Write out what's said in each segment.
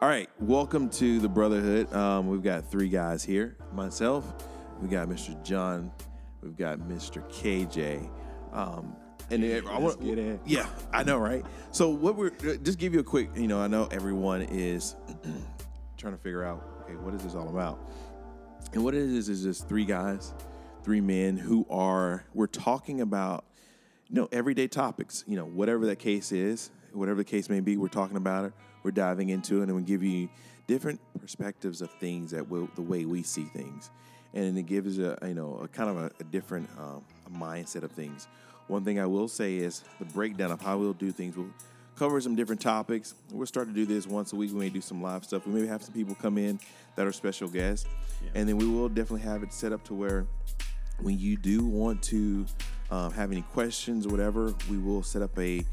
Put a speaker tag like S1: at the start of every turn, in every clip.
S1: All right, welcome to the Brotherhood. Um, we've got three guys here. Myself, we've got Mr. John, we've got Mr. KJ. Um, and then I want,
S2: get it.
S1: yeah, I know, right? So what we're uh, just give you a quick, you know, I know everyone is trying to figure out, okay, what is this all about? And what it is is just three guys, three men who are we're talking about you know everyday topics, you know, whatever that case is, whatever the case may be, we're talking about it. We're diving into it, and we give you different perspectives of things that will the way we see things, and it gives a you know a kind of a, a different um, a mindset of things. One thing I will say is the breakdown of how we'll do things. We'll cover some different topics. We'll start to do this once a week. We may do some live stuff. We may have some people come in that are special guests, and then we will definitely have it set up to where when you do want to um, have any questions or whatever, we will set up a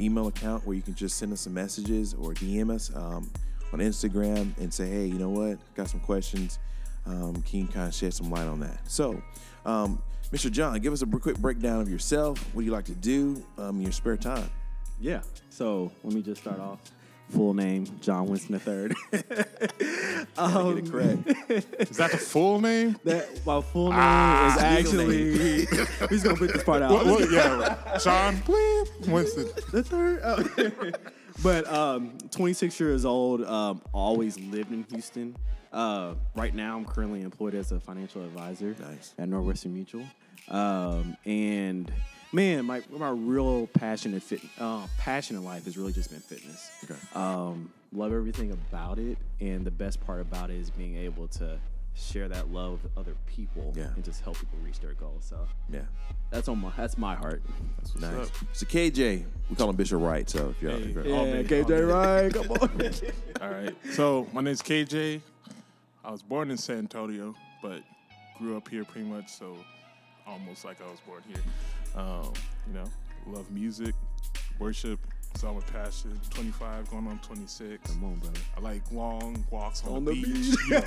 S1: email account where you can just send us some messages or DM us um, on Instagram and say, hey, you know what, got some questions. Um, can you kind of shed some light on that? So, um, Mr. John, give us a quick breakdown of yourself. What do you like to do um, in your spare time?
S2: Yeah. So let me just start off. Full name John Winston III.
S1: Um, Get it correct.
S3: Is that the full name?
S2: that my full name
S3: Ah,
S2: is
S1: legal
S2: actually. He's gonna put this part out.
S3: What, what, yeah, John Winston.
S2: the third. Oh. but um, 26 years old. Um, always lived in Houston. Uh, right now, I'm currently employed as a financial advisor
S1: Nice.
S2: at Northwestern Mutual. Um, and man, my my real passion in fit, uh, passion in life has really just been fitness.
S1: Okay.
S2: Um, love everything about it, and the best part about it is being able to share that love with other people
S1: Yeah.
S2: and just help people reach their goals. So
S1: Yeah.
S2: that's on my that's my heart.
S3: That's what's
S1: Nice.
S3: up.
S1: So KJ, we call him Bishop Wright. So if you're,
S3: Hey.
S1: if you're
S3: Yeah. All day, all
S2: KJ
S3: day.
S2: right, come on.
S3: All right. So my name's KJ. I was born in San Antonio, but grew up here pretty much. So almost like I was born here. Um, you know, love music, worship. It's all my passion. 25, going on 26.
S2: Come on, brother.
S3: I like long walks on,
S2: On
S3: the,
S2: the
S3: beach.
S2: beach.
S3: You know,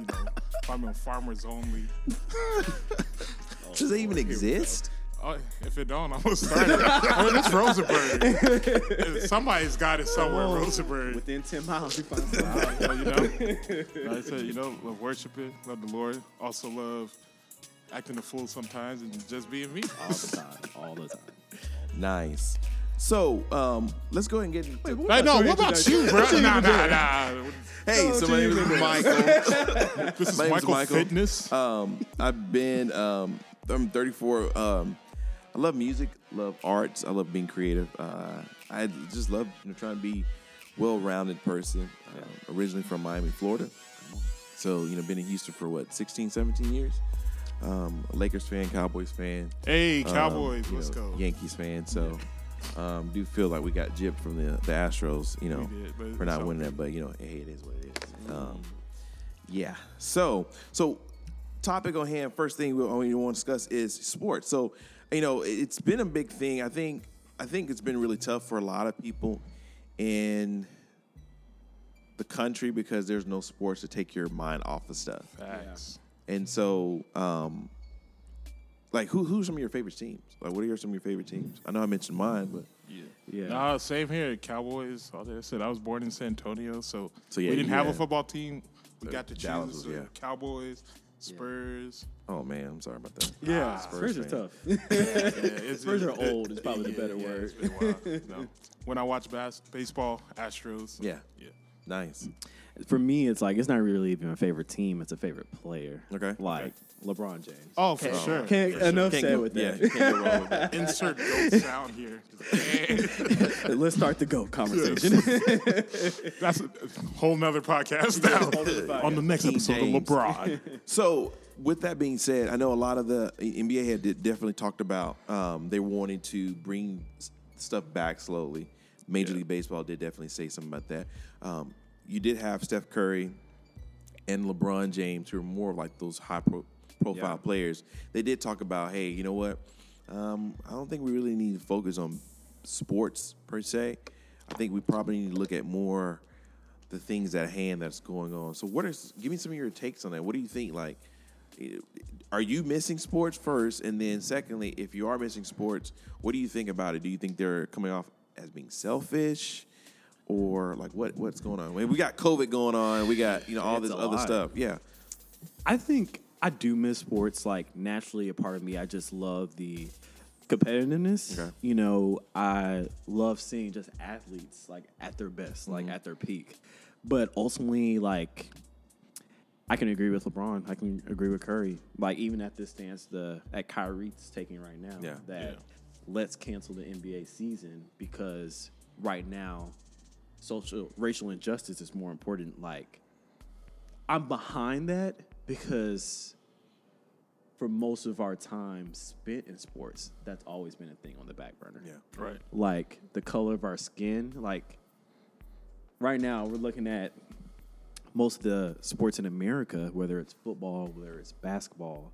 S3: you know, if I'm on farmers only.
S1: does that even exist?
S3: Oh, if it don't, I'm gonna start it. I mean, it's Rosenberg. Somebody's got it somewhere, Rosenberg.
S2: Within 10 miles, you find something.
S3: Well, you know, like I said, you know, love worshiping, love the Lord. Also love acting a fool sometimes and just being me.
S2: all the time. All the time.
S1: Nice. So um, let's go ahead and get into.
S3: Hey, no, what about you, bro? Nah, nah, nah.
S1: hey, so my name is Michael.
S3: This is
S1: My name's
S3: Michael,
S1: Michael.
S3: Fitness.
S1: Um, I've been. Um, I'm 34. Um, I love music. Love arts. I love being creative. Uh, I just love you know, trying to be well-rounded person. Um, originally from Miami, Florida. So you know, been in Houston for what 16, 17 years. Um, Lakers fan, Cowboys fan.
S3: hey,
S1: um,
S3: Cowboys,
S1: you
S3: let's
S1: know,
S3: go.
S1: Yankees fan. So. Um, do feel like we got gypped from the the Astros, you know,
S3: We did,
S1: for not
S3: all
S1: winning that. But you know, hey, it is what it is. Um, yeah. So, so topic on hand. First thing we we want to discuss is sports. So, you know, it- it's been a big thing. I think I think it's been really tough for a lot of people in the country because there's no sports to take your mind off of stuff.
S3: Facts.
S1: And so, um, like, who who's some of your favorite teams? Like, what are your, some of your favorite teams? I know I mentioned mine, but
S3: Yeah.
S2: Yeah.
S3: Nah, same here. Cowboys. All that I said. I was born in San Antonio, so,
S1: So, yeah,
S3: we didn't
S1: you
S3: have a football team. We got to
S1: Dallas
S3: choose
S1: was-
S3: uh,
S1: yeah.
S3: Cowboys, Spurs.
S1: oh man, I'm sorry about that.
S2: yeah.
S1: Spurs
S2: Spurs are
S1: fan.
S2: tough.
S3: Yeah, it's,
S2: Spurs are
S3: it's-
S2: old is probably the better word.
S3: it's been a while, you. When I watch bas- baseball, Astros.
S1: Yeah,
S3: Yeah.
S1: nice.
S2: For me, it's like it's not really even a favorite team; it's a favorite player.
S1: Okay.
S2: Like LeBron James.
S3: Oh, for sure.
S2: Can't
S3: For
S2: enough
S1: Can't
S2: said
S1: go-
S2: with
S1: yeah,
S2: that.
S1: you can't go wrong with that.
S3: Insert goat sound here.
S2: Let's start the GOAT conversation.
S3: That's a whole nother podcast now. On the next
S1: King
S3: episode
S1: James.
S3: of LeBron.
S1: So, with that being said, I know a lot of the NBA had did- definitely talked about um, they wanted to bring s- stuff back slowly. Major League Baseball did definitely say something about that. Um, you did have Steph Curry and LeBron James, who are more of like those high pro- profile
S2: Yeah.
S1: players. They did talk about, hey, you know what? Um, I don't think we really need to focus on sports per se. I think we probably need to look at more the things at hand that's going on. So, what are give me some of your takes on that? What do you think? Like, are you missing sports first, and then secondly, if you are missing sports, what do you think about it? Do you think they're coming off as being selfish, or like what what's going on? We got COVID going on. We got you know all
S2: It's
S1: this
S2: a
S1: other
S2: lot.
S1: stuff. Yeah,
S2: I think I do miss sports. Like naturally, a part of me, I just love the competitiveness.
S1: Okay.
S2: You know, I love seeing just athletes like at their best, like
S1: Mm-hmm.
S2: at their peak. But ultimately, like I can agree with LeBron. I can agree with Curry. Like even at this stance, the at Kyrie's taking right now,
S1: Yeah.
S2: that
S3: Yeah.
S2: let's cancel the NBA season because right now, social racial injustice is more important. Like I'm behind that because for most of our time spent in sports, that's always been a thing on the back burner.
S1: yeah,
S3: Right.
S2: Like the color of our skin, like right now we're looking at most of the sports in America, whether it's football, whether it's basketball,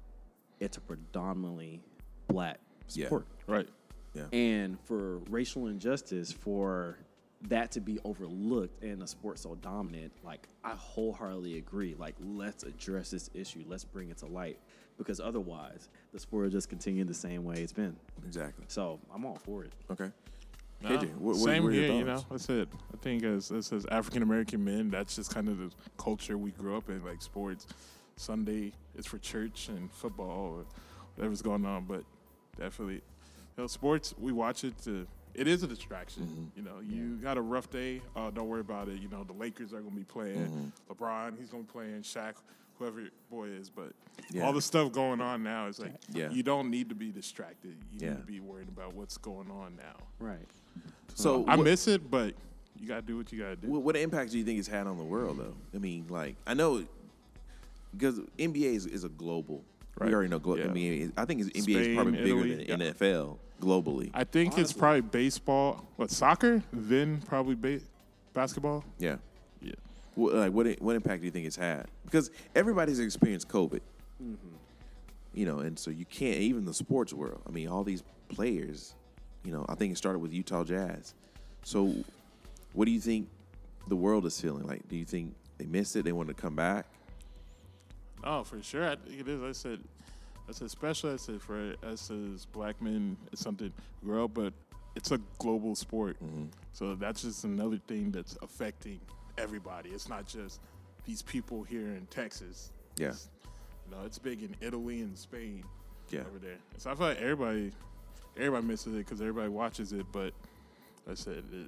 S2: it's a predominantly black sport Yeah.
S3: Right.
S1: yeah.
S2: And for racial injustice, for that to be overlooked in a sport so dominant, like I wholeheartedly agree. Like, let's address this issue. Let's bring it to light. Because otherwise, the sport will just continue the same way it's been.
S1: exactly.
S2: So I'm all for it.
S1: Okay.
S3: No,
S1: KJ, what, what,
S3: same
S1: what are your
S3: here, you know. That's it. I think as as, as African American men, that's just kind of the culture we grew up in. Like sports, Sunday is for church and football or whatever's going on. But definitely, you know, sports we watch it to. It is a distraction.
S1: Mm-hmm.
S3: You know, you got a rough day. Uh, don't worry about it. You know, the Lakers are going to be playing.
S1: Mm-hmm.
S3: LeBron, he's going to be playing. Shaq, whoever your boy is. But
S1: Yeah.
S3: all the stuff going on now is like,
S1: Yeah.
S3: you don't need to be distracted. You
S1: Yeah.
S3: need to be worried about what's going on now.
S2: Right.
S1: So
S3: I
S1: what-
S3: miss it, but you gotta do what you gotta do.
S1: What, what impact do you think it's had on the world, though? I mean, like, I know because NBA is, is a global.
S3: Right.
S1: We already know. Glo-
S3: Yeah.
S1: I mean, I think it's, NBA is
S3: Spain,
S1: probably bigger
S3: Italy,
S1: than
S3: yeah.
S1: NFL globally.
S3: I think it's probably baseball, what soccer, then probably ba- basketball.
S1: yeah.
S3: Yeah,
S1: What, like, what what impact do you think it's had? Because everybody's experienced COVID. Mm-hmm. You know, and so you can't even the sports world. I mean, all these players. You know, I think it started with Utah Jazz. So, what do you think the world is feeling like? Do you think they missed it? They want to come back?
S3: oh for sure. I think it is. I said, I said, especially I said for us as black men, it's something to grow up, but it's a global sport.
S1: Mm-hmm.
S3: So that's just another thing that's affecting everybody. It's not just these people here in Texas.
S1: Yeah.
S3: It's, you know, it's big in Italy and Spain.
S1: Yeah.
S3: over there. So I feel like everybody, everybody misses it because everybody watches it. But like I said, it,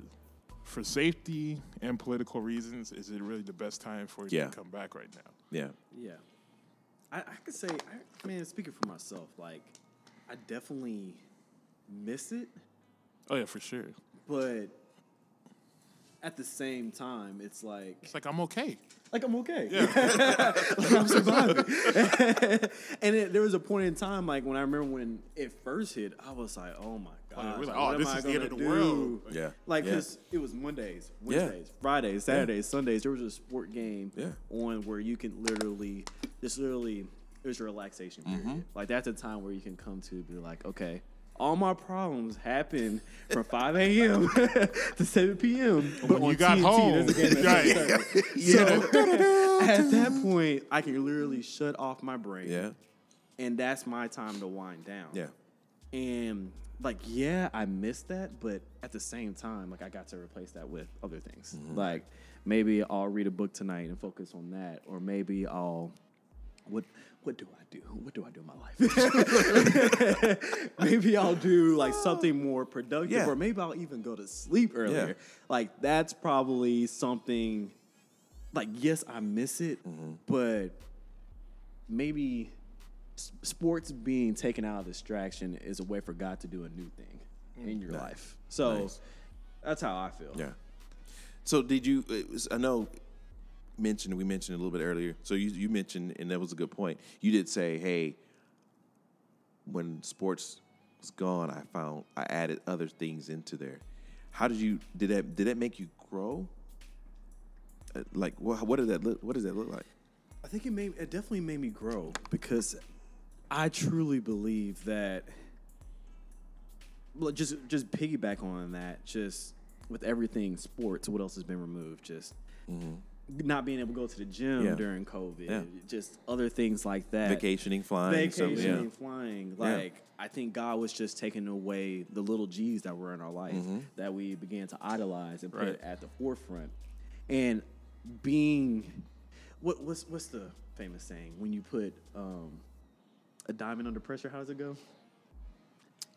S3: for safety and political reasons, is it really the best time for it
S1: Yeah.
S3: to come back right now?
S1: Yeah.
S2: Yeah. I, I could say, I, man, speaking for myself, like, I definitely miss it,
S3: Oh yeah, for sure.
S2: but at the same time, it's like,
S3: It's like I'm okay.
S2: like I'm okay. Yeah, like I'm surviving. and it, there was a point in time, like when I remember when it first hit, I was like, "Oh my oh, god,
S3: we're like, oh,
S2: what
S3: oh,
S2: am
S3: this
S2: I
S3: is the end
S2: gonna
S3: of the
S2: do?"
S3: world.
S1: Yeah.
S2: Like,
S1: Yeah.
S2: cause it was Mondays,
S1: Yeah.
S2: Wednesdays, Fridays, Saturdays, Sundays. There was a sport game
S1: Yeah.
S2: on where you can literally, just literally, is a relaxation period.
S1: Mm-hmm.
S2: Like that's a time where you can come to be like, okay. All my problems happen from 5 a.m. to 7 p.m. But
S3: when
S2: on
S3: you got
S2: TNT,
S3: home,
S2: there's a game at
S3: right.
S2: 7:30. So at that point, I can literally shut off my brain.
S1: Yeah.
S2: And that's my time to wind down.
S1: Yeah.
S2: And like, yeah, I missed that, but at the same time, like I got to replace that with other things.
S1: Mm-hmm.
S2: Like maybe I'll read a book tonight and focus on that, or maybe I'll what what do I do? What do I do in my life? maybe I'll do like something more productive,
S1: Yeah.
S2: or maybe I'll even go to sleep earlier.
S1: Yeah.
S2: Like that's probably something. Like yes, I miss it,
S1: Mm-hmm.
S2: but maybe sports being taken out of distraction is a way for God to do a new thing in your life. So
S1: Nice.
S2: that's how I feel.
S1: Yeah. So did you? it was- I know. Mentioned we mentioned a little bit earlier. So you you mentioned, and that was a good point. You did say, "Hey, when sports was gone, I found I added other things into there." How did you did that? Did that make you grow? Uh, Like what? What did that look? What does that look like?
S2: I think it made it definitely made me grow because I truly believe that. Well, just just piggyback on that, just with everything sports, what else has been removed? Just not being able to go to the gym
S1: Yeah.
S2: during COVID,
S1: Yeah.
S2: just other things like that.
S1: Vacationing, flying, stuff,
S2: vacationing,
S1: yeah.
S2: flying. Like I think God was just taking away the little G's that were in our life
S1: Mm-hmm.
S2: that we began to idolize and put
S3: Right.
S2: at the forefront, and being what what's what's the famous saying when you put um, a diamond under pressure? How does it go?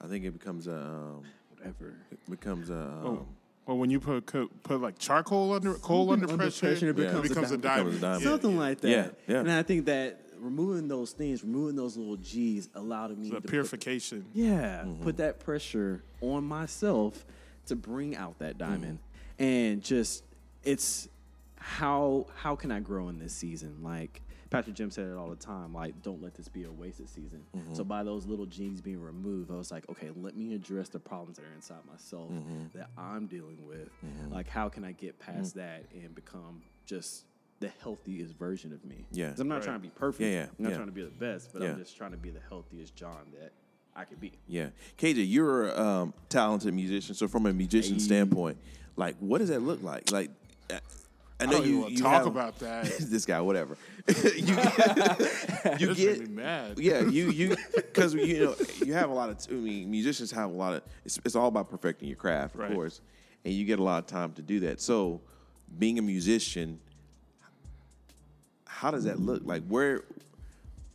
S1: I think it becomes a um,
S2: Whatever.
S1: it becomes a um,
S3: Oh. Well, when you put put like charcoal under coal under,
S2: under
S3: pressure,
S2: pressure, it becomes a
S3: a
S2: diamond.
S1: Becomes a diamond.
S2: Something
S3: yeah.
S2: like that.
S1: Yeah, yeah.
S2: And I think that removing those things, removing those little G's, allowed me
S3: The
S2: to put-
S3: purification.
S2: yeah, mm-hmm. put that pressure on myself to bring out that mm. diamond, and just it's how how can I grow in this season? Like Patrick Jim said it all the time. Like, don't let this be a wasted season. So by those little G's being removed, I was like, okay, let me address the problems that are inside myself that I'm dealing with. Like, how can I get past that and become just the healthiest version of me?
S1: Yeah.
S2: 'Cause I'm not
S3: Right.
S2: trying to be perfect.
S1: Yeah, yeah,
S2: I'm not
S1: yeah.
S2: trying to be the best, but
S1: Yeah.
S2: I'm just trying to be the healthiest John that I could be.
S1: Yeah, KJ, you're a um, talented musician. So from a musician standpoint, like, what does that look like? Like, uh, I
S3: I
S1: know
S3: don't
S1: you, you
S3: talk
S1: have-
S3: about that.
S1: this guy, whatever. you get
S3: me mad.
S1: yeah, you you because you know you have a lot of. I mean, musicians have a lot of. It's, it's all about perfecting your craft, of
S3: Right.
S1: course, and you get a lot of time to do that. So, being a musician, how does that look? Like, where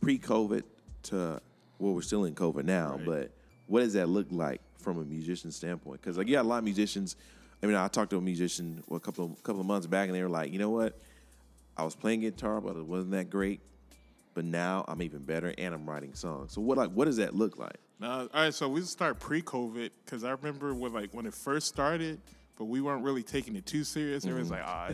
S1: pre-COVID to well, we're still in COVID now,
S3: Right.
S1: but what does that look like from a musician standpoint? Because like, yeah, a lot of musicians. I mean, I talked to a musician a couple of, couple of months back, and they were like, you know what? I was playing guitar, but it wasn't that great. But now I'm even better, and I'm writing songs. So what like what does that look like?
S3: Nah, all right, so we start pre-COVID because I remember when like when it first started, but we weren't really taking it too serious. Everyone's like, ah,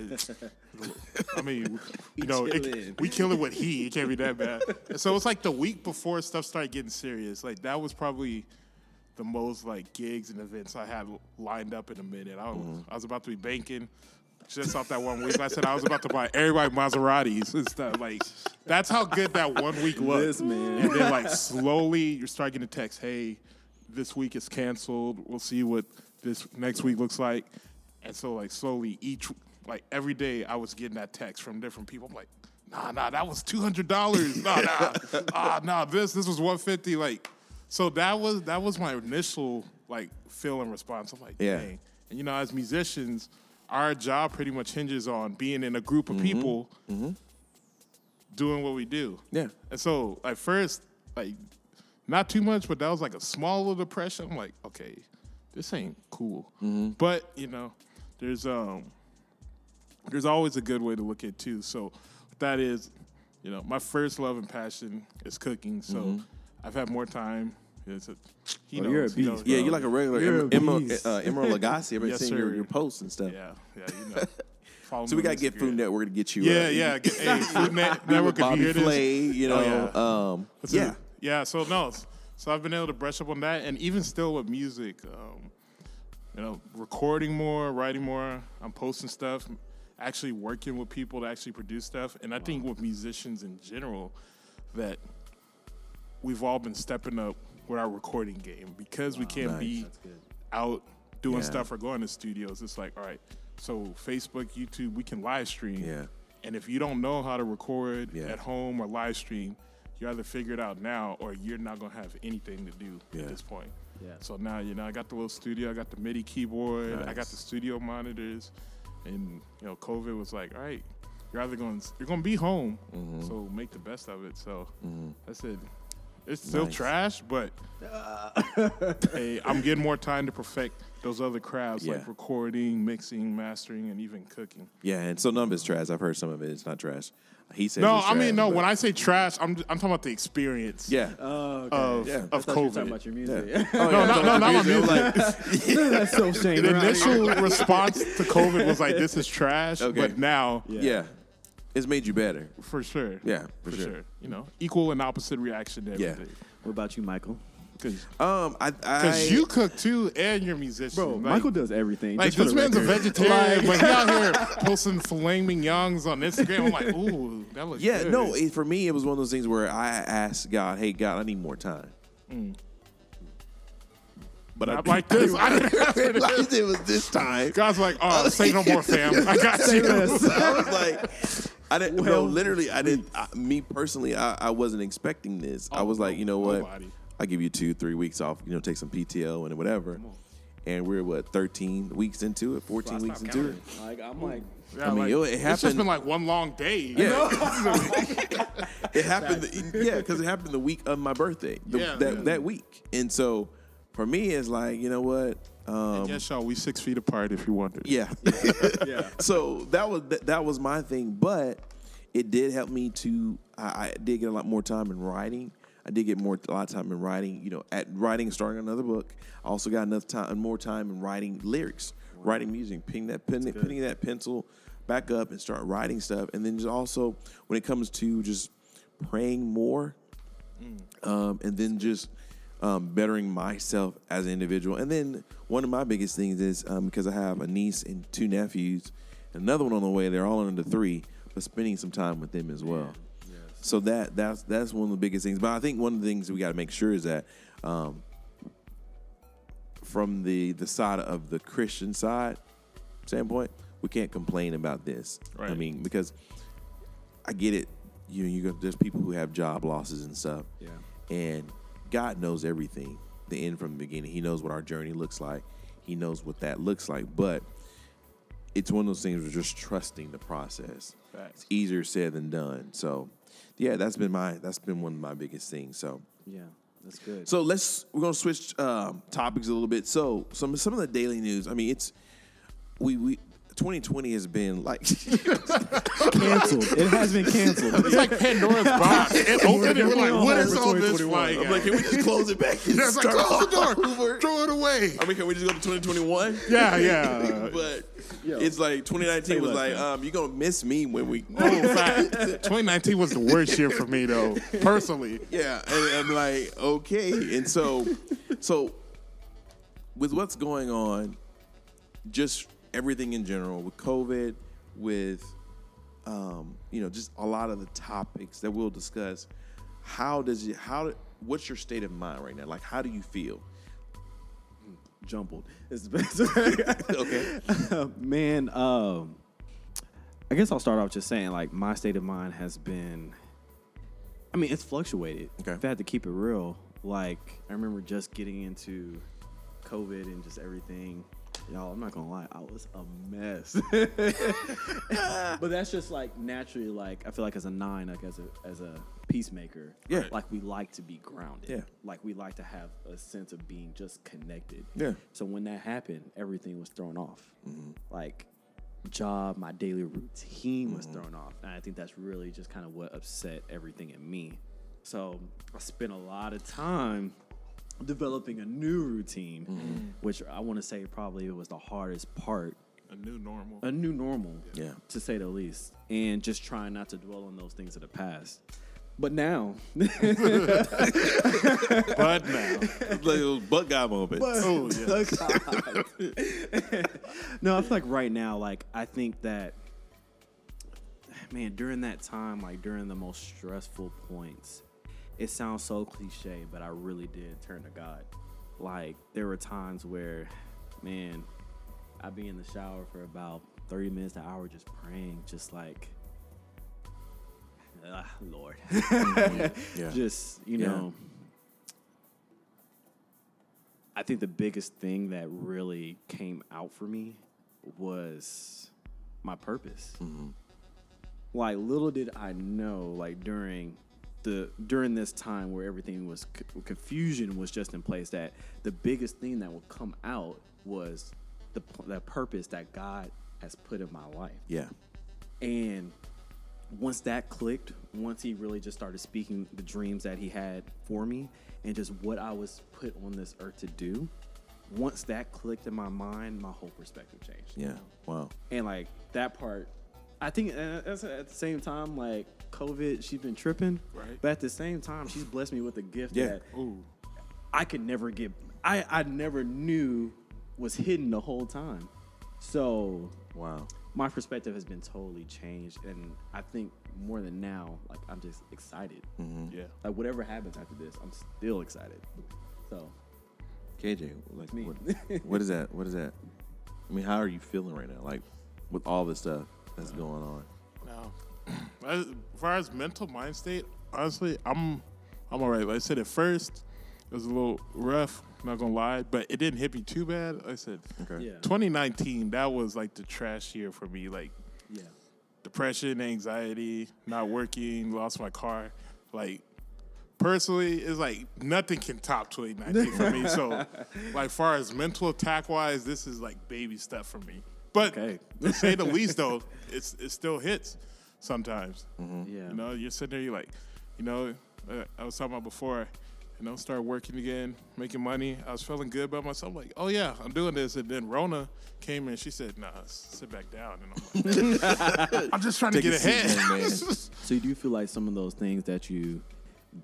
S3: I mean, you know, it, we kill it with heat. It can't be that bad. So it's like the week before stuff started getting serious. Like that was probably the most like gigs and events I had lined up in a minute. I was, I was about to be banking. Just off that one week, I said I was about to buy everybody Maseratis and stuff. Like, that's how good that one week was. And then, like, slowly you start getting a text, hey, this week is canceled. We'll see what this next week looks like. And so, like, slowly each, like, every day I was getting that text from different people. I'm like, nah, nah, that was $200. Nah, nah, ah, nah, this, this was 150 Like, so that was, that was my initial, like, feeling response. I'm like,
S1: Yeah.
S3: dang. And, you know, as musicians, our job pretty much hinges on being in a group of mm-hmm. people mm-hmm. doing what we do.
S1: Yeah.
S3: And so at first, like not too much, but that was like a small little depression. I'm like, okay, this ain't cool. Mm-hmm. But you know, there's um there's always a good way to look at it too. So that is, you know, my first love and passion is cooking. So I've had more time. It's a, he
S2: Oh,
S3: knows,
S2: you're a
S3: he
S2: beast,
S3: knows,
S1: Yeah, you're like a regular
S2: You're
S1: Emer-
S2: a
S1: Emeril,
S2: beast.
S1: uh, Emeril Lagasse. I've been
S3: Yes,
S1: seeing your, your posts and stuff.
S3: Yeah, yeah, you know. Follow
S1: So we gotta get
S3: Instagram.
S1: Food Network to get you.
S3: Yeah,
S1: uh,
S3: yeah. Get, hey, Food Net- Network,
S1: with
S3: if you
S1: Bobby
S3: hear this,
S1: Flay, you know.
S3: Oh,
S1: um, yeah,
S3: it. Yeah, so no. So I've been able to brush up on that and even still with music, um, you know, recording more, writing more, I'm posting stuff, actually working with people to actually produce stuff. And I think with musicians in general, that we've all been stepping up with our recording game because we can't
S1: Nice.
S3: be out doing
S1: Yeah.
S3: stuff or going to studios. It's like, all right, so Facebook, YouTube, we can live stream.
S1: Yeah.
S3: And if you don't know how to record
S1: Yeah.
S3: at home or live stream, you either figure it out now or you're not gonna have anything to do
S1: Yeah.
S3: at this point.
S2: Yeah.
S3: So now, you know, I got the little studio, I got the MIDI keyboard, I got the studio monitors, and you know, COVID was like, all right, you're either going, you're gonna be home,
S1: Mm-hmm.
S3: so make the best of it. So that's it. It's still
S1: Nice.
S3: trash, but hey, I'm getting more time to perfect those other crafts
S1: Yeah.
S3: like recording, mixing, mastering, and even cooking.
S1: yeah. And so none of it's trash. I've heard some of it. It's not trash. He says.
S3: No,
S1: it's
S3: I mean no.
S1: but-
S3: When I say trash, I'm I'm talking about the experience.
S1: yeah.
S2: Oh, okay.
S3: Of,
S1: Yeah.
S2: I
S3: of
S2: thought you were talking
S3: COVID.
S2: about your music.
S1: Oh,
S3: No,
S1: yeah,
S3: no, no, not my music.
S2: That's so shame.
S3: the initial response to COVID was like, "This is trash,"
S1: Okay.
S3: but now,
S1: yeah. It's made you better.
S3: for sure,
S1: Yeah, for
S3: for,
S1: sure.
S3: sure. you know, equal and opposite reaction to
S1: Yeah.
S3: everything.
S2: What about you, Michael?
S3: Because
S1: Um, I, I
S3: you cook too, and you're a musician,
S2: Bro,
S3: Like-
S2: Michael does everything.
S3: Like
S2: just for
S3: this
S2: the
S3: man's a vegetarian, but he out here posting filet mignons on Instagram. I'm like, ooh, that looks good.
S1: Yeah,
S3: good.
S1: no. It, for me, it was one of those things where I asked God, "Hey, God, I need more time." but I
S3: Not like this. I didn't have it.
S1: realized it was this time.
S3: God's like, oh, say no more, fam. I got you.
S1: I was like, I didn't. no,
S2: Well,
S1: literally, I didn't. I, me personally, I, I wasn't expecting this. I
S3: Oh,
S1: was like, oh, you know what?
S3: nobody.
S1: I'll give you two, three weeks off. You know, take some PTO and whatever. And we're what, 13 weeks into it, 14 weeks into it.
S2: Like I'm like,
S3: Yeah,
S1: I mean,
S3: like,
S1: yo, it happened.
S3: It's just been like one long day.
S1: Yeah, it happened. The, yeah, because it happened the week of my birthday. the-
S3: Yeah,
S1: that
S3: yeah.
S1: that week. And so, for me, it's like, you know what? Um,
S3: yes, y'all, we six feet apart if you wondered.
S1: Yeah.
S2: yeah.
S1: so that was that, that was my thing, but it did help me to. I, I did get a lot more time in writing. I did get more a lot of time in writing. You know, at writing, starting another book. I also got enough time, and more time in writing lyrics, writing music, pinning that pen, pinning that pencil back up and start writing stuff. And then just also when it comes to just praying more, um, and then just um, bettering myself as an individual. And then one of my biggest things is um, because I have a niece and two nephews, another one on the way. They're all under three, but spending some time with them as well. So that that's that's one of the biggest things. But I think one of the things we got to make sure is that um, from the the side of the Christian side standpoint, we can't complain about this. I mean, because I get it. You you got there's people who have job losses and stuff.
S2: Yeah.
S1: And God knows everything, the end from the beginning. He knows what our journey looks like. He knows what that looks like. But it's one of those things where just trusting the process.
S3: Facts.
S1: It's easier said than done. So yeah, that's been my that's been one of my biggest things. So
S2: Yeah. That's good.
S1: so let's we're gonna switch um, topics a little bit. So some some of the daily news. I mean, it's we we 2020 has been like
S2: canceled. It has been canceled.
S3: It's like Pandora's box. It opened and we're like, what is all this
S2: 2021.
S3: flying
S1: I'm like, can we just close it back? And
S3: Yeah, it's like,
S1: start
S3: close the door.
S1: over?
S3: Throw it away.
S1: I mean, can we just go to 2021?
S3: Yeah, yeah.
S1: but
S2: Yo.
S1: it's like 2019 was like, um, you're gonna miss me when we.
S3: Oh, fact. 2019 was the worst year for me, though, personally.
S1: Yeah, and I'm like, okay, and so, so with what's going on, just everything in general with COVID, with um, you know, just a lot of the topics that we'll discuss. How does it? How? What's your state of mind right now? Like, how do you feel?
S2: Jumbled. It's the best.
S1: Okay.
S2: Man, um, I guess I'll start off just saying like my state of mind has been. I mean, it's fluctuated.
S1: Okay.
S2: If I had to keep it real, like I remember just getting into COVID and just everything. Y'all, I'm not gonna lie, I was a mess. but that's just like naturally, like I feel like as a nine, like as a as a peacemaker,
S1: Yeah.
S2: like we like to be grounded.
S1: Yeah.
S2: Like we like to have a sense of being just connected.
S1: Yeah.
S2: So when that happened, everything was thrown off. Mm-hmm. Like job, my daily routine was mm-hmm. thrown off. And I think that's really just kind of what upset everything in me. So I spent a lot of time developing a new routine, mm-hmm. which I want to say probably was the hardest part.
S3: A new normal.
S2: A new normal,
S1: Yeah.
S2: to say the least, and just trying not to dwell on those things of the past. But now,
S3: But now.
S1: like butt guy moments.
S3: Oh, yeah.
S2: no, I feel like right now, like I think that, man, during that time, like during the most stressful points, it sounds so cliche, but I really did turn to God. Like there were times where, man, I'd be in the shower for about thirty minutes to an hour just praying, just like, ah, Lord,
S1: Yeah.
S2: just you
S1: Yeah.
S2: know. I think the biggest thing that really came out for me was my purpose. Like little did I know, like during the during this time where everything was confusion was just in place, that the biggest thing that would come out was the the purpose that God has put in my life.
S1: Yeah.
S2: And once that clicked, once he really just started speaking the dreams that he had for me and just what I was put on this earth to do, once that clicked in my mind, my whole perspective changed.
S1: Yeah. Wow.
S2: And like that part, I think uh, at the same time, like COVID, she's been tripping.
S3: Right.
S2: But at the same time, she's blessed me with a gift
S1: Yeah.
S2: that
S3: Ooh.
S2: I could never get. I I never knew was hidden the whole time. So
S1: Wow.
S2: my perspective has been totally changed, and I think more than now, like I'm just excited.
S3: Yeah.
S2: Like whatever happens after this, I'm still excited. So
S1: KJ, like
S2: Me.
S1: what, what is that? What is that? I mean, how are you feeling right now? Like with all this stuff that's going on.
S3: No. As far as mental mind state, honestly, I'm I'm all right. Like I said, at first it was a little rough. Not gonna lie, but it didn't hit me too bad. Like I said,
S1: Okay.
S2: Yeah.
S3: 2019, that was like the trash year for me. Like
S2: Yeah.
S3: depression, anxiety, not working, lost my car. Like personally, it's like nothing can top 2019 for me. So, like far as mental attack wise, this is like baby stuff for me. But
S2: Okay.
S3: to say the least, though, it's it still hits sometimes.
S2: Yeah.
S3: You know, you're sitting there, you're like, you know, uh, I was talking about before. You know, start working again, making money. I was feeling good about myself. Like, oh yeah, I'm doing this. And then Rona came in. She said, "Nah, sit back down." And I'm like, I'm just trying to
S1: Take a
S3: get ahead.
S1: young man.
S2: So do you feel like some of those things that you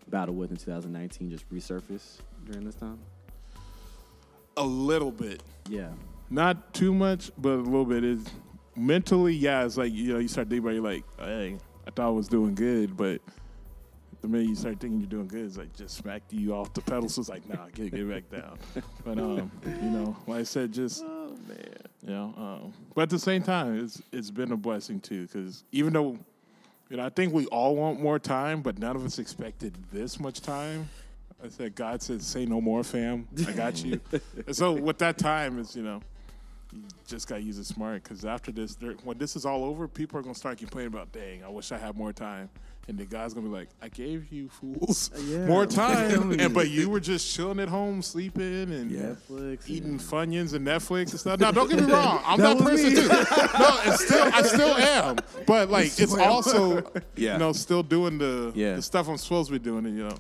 S2: battled with in 2019 just resurfaced during this time?
S3: a little bit,
S2: Yeah.
S3: Not too much, but a little bit. Is mentally, yeah. It's like you know, you start thinking about, you're like, hey, I thought I was doing good, but the minute you start thinking you're doing good, it's like just smack you off the pedal. So it's like, nah, get get back down. But um, you know, like I said, just
S1: Oh man.
S3: you know, um, but at the same time, it's it's been a blessing too, because even though. You know, I think we all want more time, but none of us expected this much time. I said, God said, "Say no more, fam. I got you." and so, with that time, is you know, just got to use it smart because after this, when this is all over, people are gonna start complaining about, "Dang, I wish I had more time." And the guy's gonna be like, "I gave you fools
S2: Yeah.
S3: more time, and but you were just chilling at home, sleeping and
S2: Netflix.
S3: eating
S2: and-
S3: Funyuns and Netflix and stuff. Now, don't get me wrong, I'm
S2: That
S3: that, person
S2: me.
S3: too. No, it's still I still am, but like it's also
S1: Yeah.
S3: you know still doing the
S1: Yeah.
S3: the stuff I'm supposed to be doing. And, you know,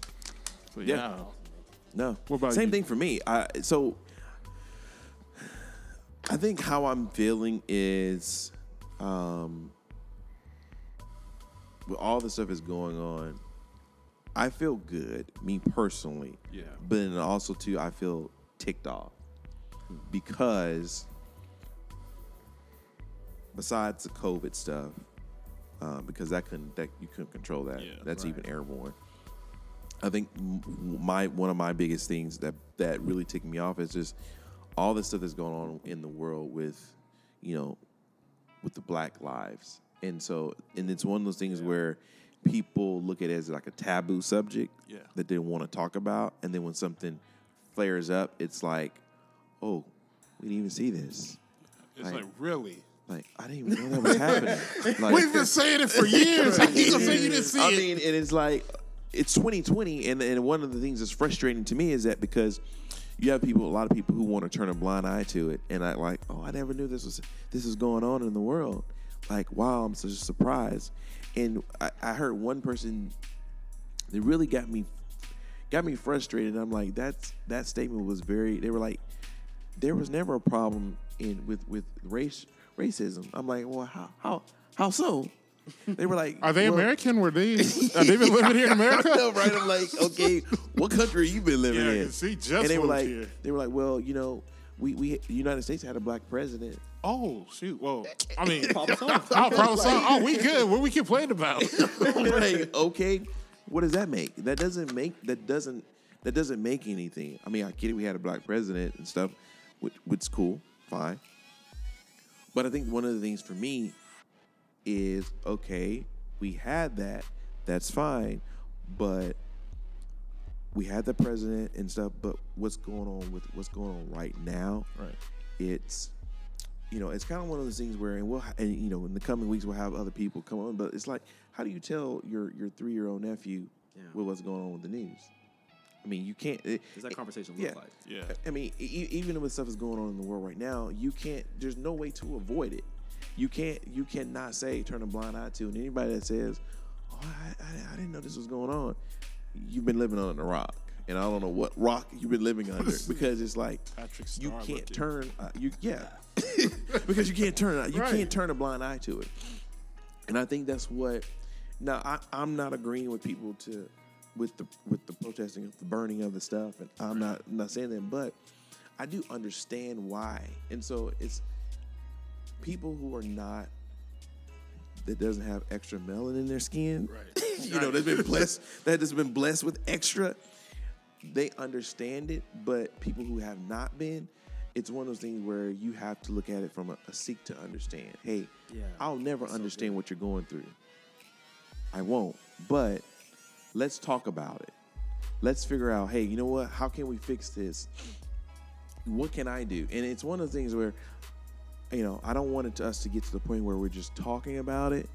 S3: so yeah.
S1: Yeah. No.
S3: What about
S1: Same
S3: you?
S1: thing for me. I so I think how I'm feeling is um with all the stuff that's going on, I feel good, me personally.
S2: Yeah.
S1: But then also too, I feel ticked off because besides the COVID stuff, uh, because that couldn't that you couldn't control that.
S3: Yeah,
S1: That's
S3: right.
S1: even airborne. I think my one of my biggest things that that really ticked me off is just all the stuff that's going on in the world with, you know, with the Black lives, and so and it's one of those things where people look at it as like a taboo subject
S3: Yeah.
S1: that they want to talk about, and then when something flares up, it's like, oh, we didn't even see this.
S3: It's
S1: Like-
S3: like really.
S1: Like I didn't even know that was happening. Like,
S3: We've been saying it for years. How you gonna say you didn't see
S1: I
S3: it?
S1: mean, and it's like it's 2020, and and one of the things that's frustrating to me is that because you have people, a lot of people who want to turn a blind eye to it, and I like, oh, I never knew this was this is going on in the world. Like, wow, I'm such a surprise. And I, I heard one person that really got me got me frustrated. I'm like, that's that statement was very. They were like, there was never a problem in with with race racism. I'm like, well, how how how so? They were like,
S3: Are they
S1: well,
S3: American? Were they? Are they been living here in America?
S1: I know, right? I'm like, okay, what country you been living
S3: Yeah,
S1: in?
S3: 'cause he just
S1: and they were like,
S3: here.
S1: they were like, well, you know, we we the United States had a black president.
S3: Oh shoot! Whoa! I mean,
S2: Problem solved.
S3: oh, problem solved. Oh, we good. What we complain about?
S1: Like, okay, what does that make? That doesn't make that doesn't that doesn't make anything. I mean, I get it. We had a black president and stuff, which which is cool, fine. But I think one of the things for me is okay, we had that, that's fine, but we had the president and stuff. But what's going on with what's going on right now?
S3: Right.
S1: It's you know, it's kind of one of those things where, and we'll, and you know, in the coming weeks we'll have other people come on. But it's like, how do you tell your your three year old nephew
S2: Yeah.
S1: with what's going on with the news? I mean, you can't. It,
S2: Does that conversation
S1: yeah.
S2: look like?
S3: Yeah.
S1: I mean, e- even with stuff that's going on in the world right now, you can't. There's no way to avoid it. You can't. You cannot say turn a blind eye to. And anybody that says, "Oh, I, I, I didn't know this was going on," you've been living on a rock, and I don't know what rock you've been living under because it's like
S3: Patrick
S1: you can't turn. Uh, you yeah, because you can't turn. You
S3: Right.
S1: can't turn a blind eye to it. And I think that's what. Now I, I'm not agreeing with people to with the with the protesting of the burning of the stuff, and I'm not I'm not saying that, but I do understand why. And so it's people who are not that doesn't have extra melanin in their skin,
S3: Right.
S1: you know, that's been blessed that has been blessed with extra. they understand it, but people who have not been, it's one of those things where you have to look at it from a, a seek to understand. Hey,
S2: Yeah.
S1: I'll never
S2: That's so
S1: understand what you're going through. I won't. But let's talk about it. Let's figure out, hey, you know what? How can we fix this? What can I do? And it's one of the things where, you know, I don't want it to us to get to the point where we're just talking about it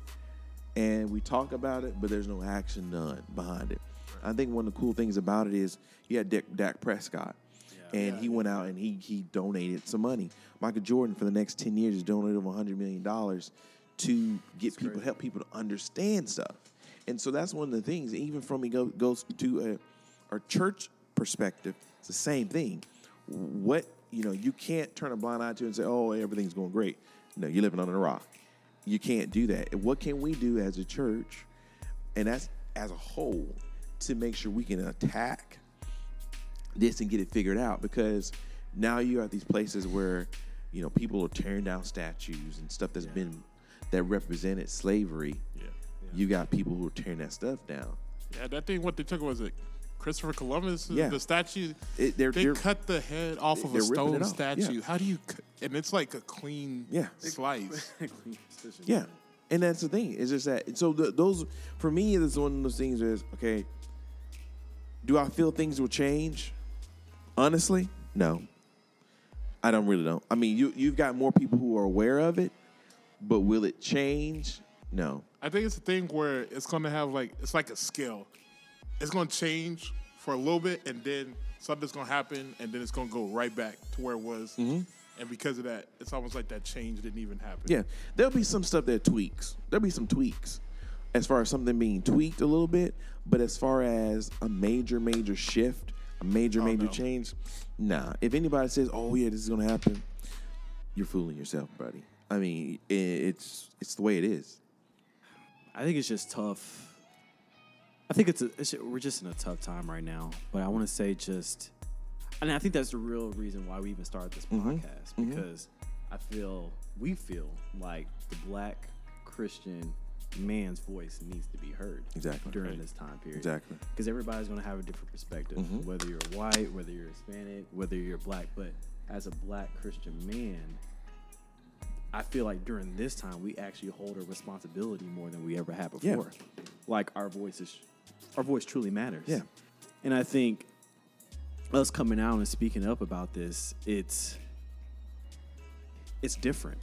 S1: and we talk about it, but there's no action done behind it. I think one of the cool things about it is you had Dak, Dak Prescott,
S2: Yeah.
S1: and he went out and he he donated some money. Michael Jordan for the next ten years has donated over hundred million dollars to get people
S2: crazy.
S1: help people to understand stuff. And so that's one of the things. Even from he go, goes to a, a church perspective, it's the same thing. What you know, you can't turn a blind eye to it and say, "Oh, everything's going great." No, you're living under a rock. You can't do that. What can we do as a church, and that's as a whole, to make sure we can attack this and get it figured out? Because now you're at these places where you know people are tearing down statues and stuff that's been that represented slavery.
S3: Yeah.
S1: You got people who are tearing that stuff down.
S3: Yeah, that thing. What they took was it Christopher Columbus.
S1: Yeah.
S3: The statue.
S1: It- they're-
S3: they
S1: they're-
S3: cut the head off of a stone
S1: off, yeah.
S3: statue. How do you? cu- And it's like a clean
S1: Yeah.
S3: slice.
S1: Yeah, and that's the thing. It's just that. So the, those for me, is one of those things. Is okay. Do I feel things will change? Honestly, no. I don't really don't. I mean, you you've got more people who are aware of it, but will it change? No.
S3: I think it's a thing where it's gonna have like it's like a scale. It's gonna change for a little bit, and then something's gonna happen, and then it's gonna go right back to where it was. Mm-hmm. And because of that, it's almost like that change didn't even happen.
S1: Yeah, there'll be some stuff that tweaks. There'll be some tweaks as far as something being tweaked a little bit, but as far as a major, major shift, a major, oh, major
S3: no.
S1: change, nah. If anybody says, "Oh yeah, this is gonna happen," you're fooling yourself, buddy. I mean, it's it's the way it is.
S2: I think it's just tough. I think it's, a, it's we're just in a tough time right now. But I want to say just, and I think that's the real reason why we even started this mm-hmm. podcast mm-hmm. because I feel we feel like the black Christian man's voice needs to be heard
S1: Exactly.
S2: during
S3: Right.
S2: this time period.
S1: Exactly.
S2: because everybody's going to have a different perspective, mm-hmm. whether you're white, whether you're Hispanic, whether you're black. But as a black Christian man, I feel like during this time we actually hold a responsibility more than we ever had
S1: Yeah.
S2: before. Like our voices, our voice truly matters.
S1: Yeah.
S2: and I think us coming out and speaking up about this, it's it's different.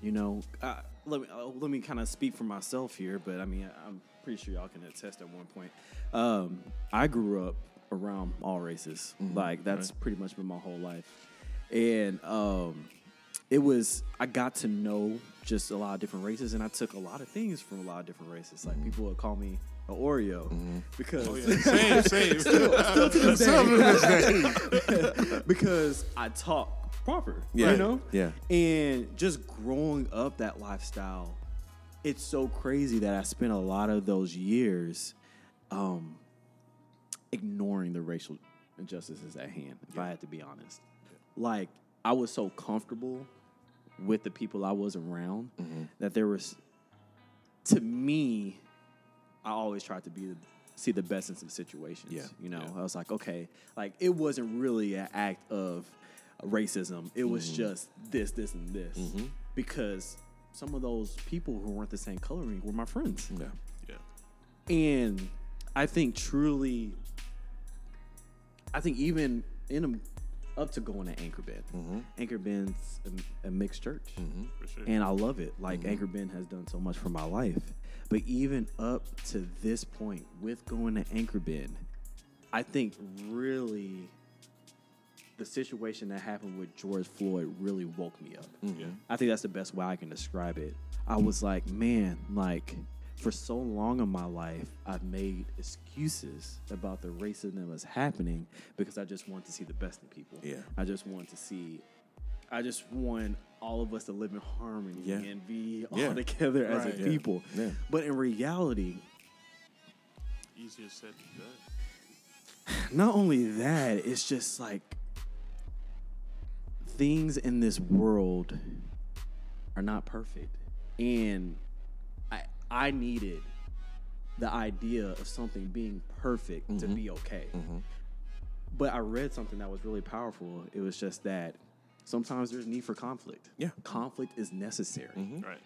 S2: You know, uh, let me uh, let me kind of speak for myself here, but I mean, I'm pretty sure y'all can attest at one point. Um, I grew up around all races, like that's pretty much been my whole life, and um, it was I got to know just a lot of different races, and I took a lot of things from a lot of different races. Like people would call me an Oreo because
S3: Oh, yeah. Same, same.
S2: because I talk proper.
S1: Yeah.
S2: You know?
S1: Yeah.
S2: And just growing up that lifestyle, it's so crazy that I spent a lot of those years um, ignoring the racial injustices at hand, if I had to be honest. Like, I was so comfortable with the people I was around
S1: Mm-hmm.
S2: that there was, to me, I always tried to be the, see the best in some situations.
S1: Yeah.
S2: You know, I was like, okay, like it wasn't really an act of racism. It was
S1: Mm-hmm.
S2: just this, this, and this. Because some of those people who weren't the same coloring were my friends.
S1: Yeah.
S3: yeah.
S2: And I think truly, I think even in a, up to going to Anchor Bend,
S1: Mm-hmm.
S2: Anchor Bend's a, a mixed church,
S3: For sure.
S2: and I love it. Like Anchor Bend has done so much for my life, but even up to this point, with going to Anchor Bend, I think really the situation that happened with George Floyd really woke me up.
S3: Mm, yeah.
S2: I think that's the best way I can describe it. I was like, man, like for so long in my life, I've made excuses about the racism that was happening because I just want to see the best in people.
S1: Yeah.
S2: I just want to see, I just want all of us to live in harmony
S1: Yeah.
S2: and be all
S1: Yeah.
S2: together as
S3: Right.
S2: a
S3: Yeah.
S2: people.
S1: Yeah.
S2: But in reality,
S3: Easier said than done.
S2: not only that, it's just like things in this world are not perfect. And I I needed the idea of something being perfect to mm-hmm. be okay. Mm-hmm. But I read something that was really powerful. It was just that sometimes there's need for conflict.
S1: Yeah.
S2: conflict is necessary, mm-hmm.
S3: Right.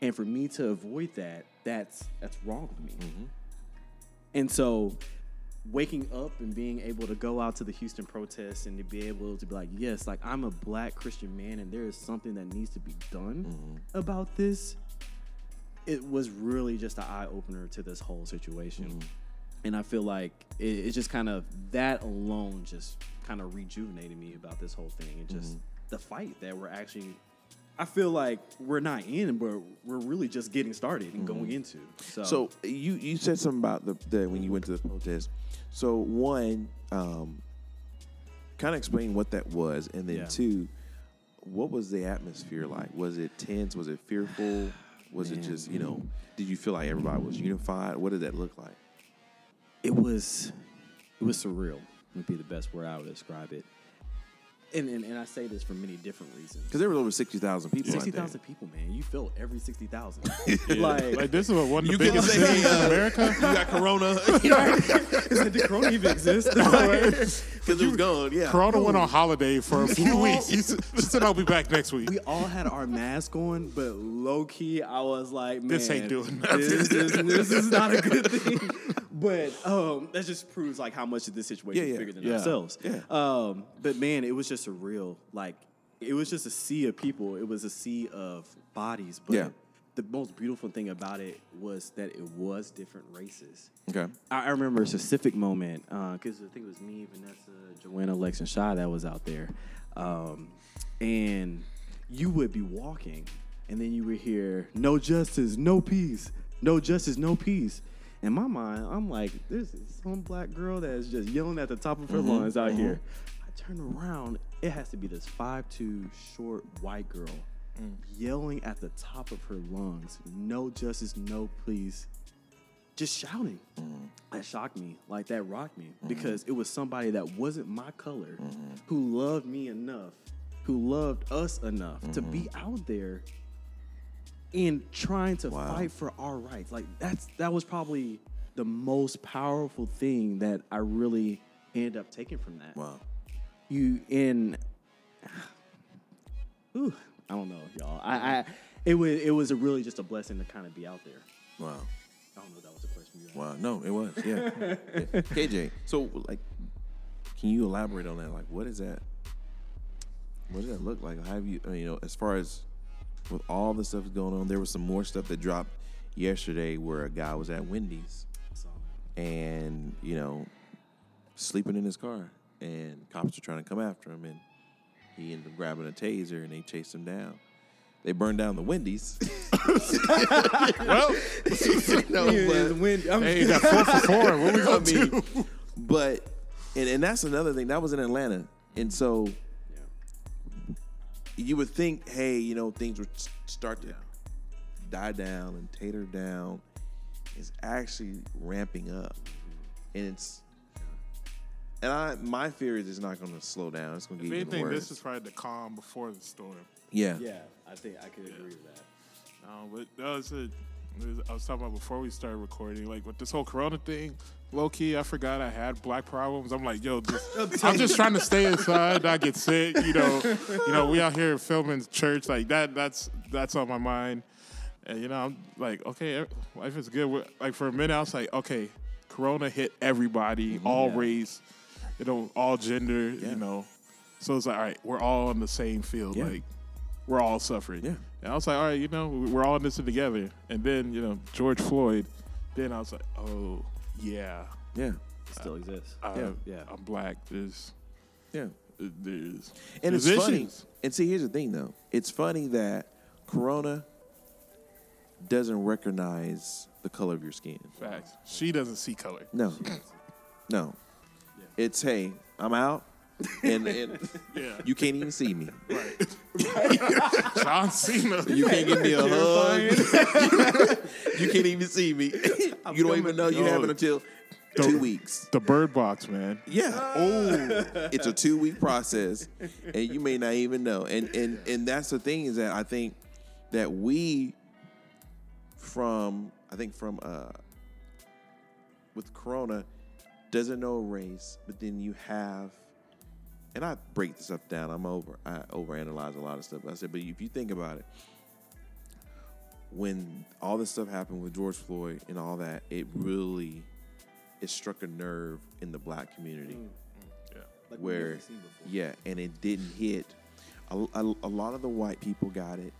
S2: and for me to avoid that, that's that's wrong with me. Mm-hmm. And so, waking up and being able to go out to the Houston protests and to be able to be like, yes, like I'm a black Christian man, and there is something that needs to be done mm-hmm. about this. It was really just an eye opener to this whole situation. And I feel like it, it just kind of that alone just kind of rejuvenated me about this whole thing and just the fight that we're actually. I feel like we're not in, but we're really just getting started and going into. So,
S1: So you you said something about the, the when you went to the protest. So one, um, kind of explain what that was, and then
S2: Yeah.
S1: two, what was the atmosphere like? Was it tense? Was it fearful? Was it just you know? Did you feel like everybody was unified? What did that look like?
S2: it was it was surreal would be the best word I would describe it. And, and and I say this for many different reasons.
S1: Because there was over sixty thousand people.
S2: Sixty thousand out people, man. You feel every sixty thousand.
S3: Yeah.
S2: like,
S3: Like this is what one of the biggest
S1: say,
S3: cities
S1: uh,
S3: in America.
S1: You got Corona
S2: the Corona even exist?
S1: because it was gone. Yeah,
S3: Corona went on holiday for a few weeks. He she said, "I'll be back next week."
S2: we all had our mask on, but low key, I was like, man,
S3: This ain't doing nothing.
S2: This, this, this is not a good thing. But um, that just proves like how much of this situation
S1: Yeah,
S2: is bigger than
S3: Yeah.
S2: ourselves.
S1: Yeah.
S2: Um, but man, it was just a real like, it was just a sea of people. It was a sea of bodies. But
S1: Yeah.
S2: the most beautiful thing about it was that it was different races.
S1: Okay.
S2: I, I remember a specific moment because I think it was me, Vanessa, Joanna, Lex, and Shy that was out there, um, and you would be walking, and then you would hear "No justice, no peace, no justice, no peace." In my mind, I'm like, "There's some black girl that is just yelling at the top of her mm-hmm, lungs out mm-hmm. here." I turn around, it has to be this five-two short white girl mm. yelling at the top of her lungs, "No justice, no peace." just shouting. Mm-hmm. That shocked me. Like that rocked me because it was somebody that wasn't my color who loved me enough, who loved us enough to be out there and trying to
S1: Wow.
S2: fight for our rights. Like that's that was probably the most powerful thing that I really ended up taking from that.
S1: Wow.
S2: You in Ooh, I don't know, y'all. I, I it was it was a really just a blessing to kind of be out there.
S1: Wow.
S2: I don't know if that was the question you.
S1: Wow. No, it was. Yeah. Yeah. KJ. So, like, can you elaborate on that? Like, what is that? What does that look like? How have you, uh, you know, as far as with all the stuff going on, there was some more stuff that dropped yesterday where a guy was at Wendy's and, you know, sleeping in his car and cops were trying to come after him and he ended up grabbing a taser and they chased him down. They burned down the Wendy's.
S3: well,
S1: no, but,
S2: when, I'm,
S3: hey, got four for four. What we
S1: I
S3: gonna
S1: mean,
S3: do?
S1: but and, and that's another thing. That was in Atlanta. And so you would think, hey, you know, things would start to die down and tater down. It's actually ramping up. And it's and I my fear is it's not gonna slow down. It's gonna
S3: If
S1: get even
S3: anything,
S1: worse.
S3: this is probably the calm before the storm.
S1: yeah.
S2: yeah, I think I could agree with that.
S3: Um, but that was it. I was talking about before we started recording, like with this whole Corona thing. Low key, I forgot I had black problems. I'm like, yo, just, I'm just trying to stay inside, I get sick. You know, you know, we out here filming church like that. That's that's on my mind. And you know, I'm like, okay, life is good. Like for a minute, I was like, okay, Corona hit everybody, mm-hmm. all
S2: Yeah.
S3: race, you know, all gender.
S1: Yeah.
S3: You know, so it's like, all right, we're all on the same field.
S1: Yeah.
S3: Like, we're all suffering.
S1: Yeah.
S3: And I was like, all right, you know, we- we're all in this together. And then, you know, George Floyd. Then I was like, oh yeah,
S1: Yeah.
S2: It still exists.
S3: uh,
S1: Yeah.
S2: Yeah.
S3: I'm black. There's
S1: Yeah.
S3: there's
S1: And
S3: there's
S1: it's funny. And see, here's the thing, though. It's funny that Corona doesn't recognize the color of your skin.
S3: Facts. She doesn't see color.
S1: No, no. It's hey, I'm out, and, and
S3: Yeah.
S1: you can't even see me. Right.
S3: John Cena.
S1: You can't give me a hug. you can't even see me. you don't even know you
S3: Yo.
S1: have it until two weeks.
S3: the Bird Box, man.
S1: Yeah. Oh, it's a two week process, and you may not even know. And and and that's the thing is that I think that we, from I think from uh, with Corona, doesn't know a race, but then you have, and I break this stuff down. I'm over, I overanalyze a lot of stuff. I said, but if you think about it, when all this stuff happened with George Floyd and all that, it really, it struck a nerve in the black community mm, mm,
S3: Yeah.
S2: Like we've
S1: where,
S2: never
S1: yeah, and it didn't hit. A, a, a lot of the white people got it.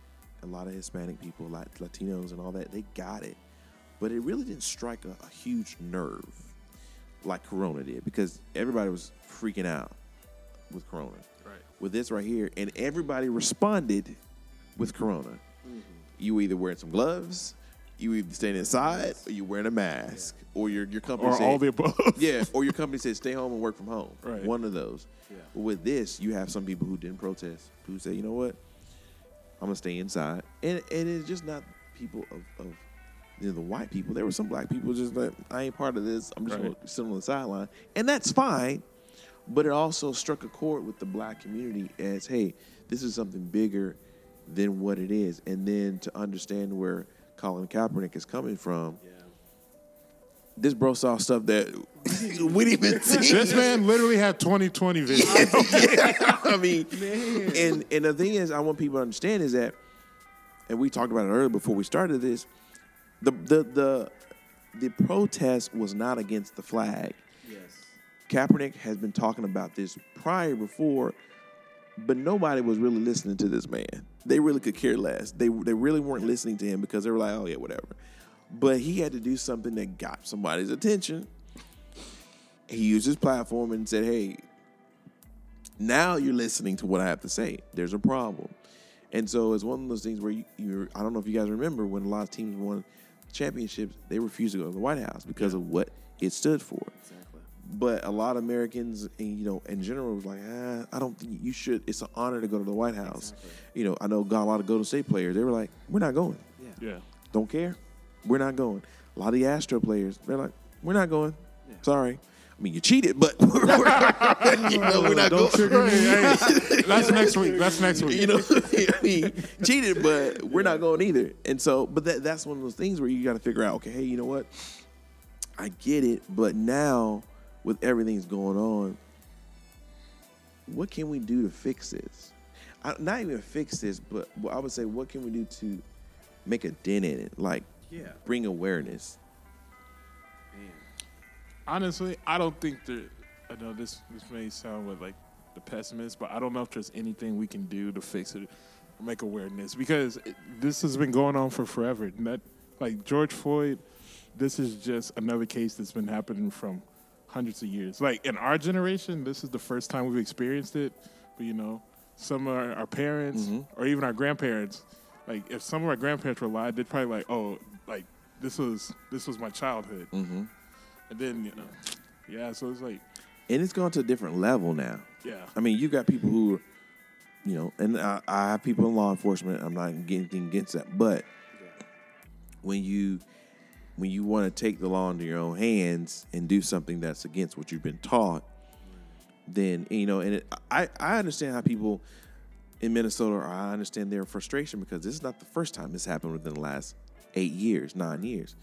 S1: A lot of Hispanic people, like Latinos and all that, they got it. But it really didn't strike a, a huge nerve like Corona did because everybody was freaking out with Corona.
S3: Right.
S1: With this right here, and everybody responded with Corona. Mm-hmm. You either wearing some gloves, you either staying inside, or you wearing a mask, or your your company
S3: Or
S1: said-
S3: all the above.
S1: yeah, or your company said stay home and work from home.
S3: Right.
S1: One of those.
S2: Yeah.
S1: But with this, you have some people who didn't protest, who say, you know what, I'm gonna stay inside, and and it's just not people of, of you know, the white people. There were some black people just like I ain't part of this. I'm just
S3: Right.
S1: gonna sit on the sideline, and that's fine. But it also struck a chord with the black community as, hey, this is something bigger than what it is, and then to understand where Colin Kaepernick is coming from.
S2: Yeah.
S1: This bro saw stuff that we didn't even see.
S3: This man literally had 2020 vision.
S1: I mean, and and the thing is, I want people to understand is that, and we talked about it earlier before we started this, the the the the protest was not against the flag. Kaepernick has been talking about this prior before, but nobody was really listening to this man. They really could care less. They they really weren't listening to him because they were like, oh yeah, whatever. But he had to do something that got somebody's attention. He used his platform and said, hey, now you're listening to what I have to say. There's a problem. And so it's one of those things where you, you're, I don't know if you guys remember when a lot of teams won championships, they refused to go to the White House because of what it stood for.
S2: Exactly.
S1: But a lot of Americans, and, you know, in general, was like, ah, I don't think you should. It's an honor to go to the White House.
S2: Exactly.
S1: You know, I know got a lot of Golden State players. They were like, we're not going.
S2: Yeah.
S3: yeah.
S1: Don't care. We're not going. A lot of the Astro players, they're like, we're not going.
S2: Yeah.
S1: Sorry. I mean, you cheated, but we're, you know, we're not
S2: Don't
S1: going.
S2: trigger me.
S3: Hey, hey, that's next week. That's next week.
S1: You know, I mean, cheated, but we're not going either. And so, but that, that's one of those things where you got to figure out, okay, hey, you know what? I get it, but now with everything's going on, what can we do to fix this? I, not even fix this, but I would say, what can we do to make a dent in it? Like,
S2: Yeah.
S1: bring awareness.
S2: Man.
S3: honestly, I don't think there. I know this this may sound with like the pessimist, but I don't know if there's anything we can do to fix it or make awareness because it, this has been going on for forever. That like George Floyd, this is just another case that's been happening from hundreds of years. Like in our generation, this is the first time we've experienced it. But you know, some of our, our parents or even our grandparents, like if some of our grandparents were alive, they'd probably like, oh, like this was this was my childhood.
S1: Mm-hmm.
S3: And then, you know, yeah, so it's like,
S1: And it's gone to a different level now.
S3: yeah.
S1: I mean, you got people who, you know, and I, I have people in law enforcement. I'm not getting anything against that, but when you when you want to take the law into your own hands and do something that's against what you've been taught, then you know, and it, I I understand how people in Minnesota, or I understand their frustration because this is not the first time this happened within the last eight years, nine years.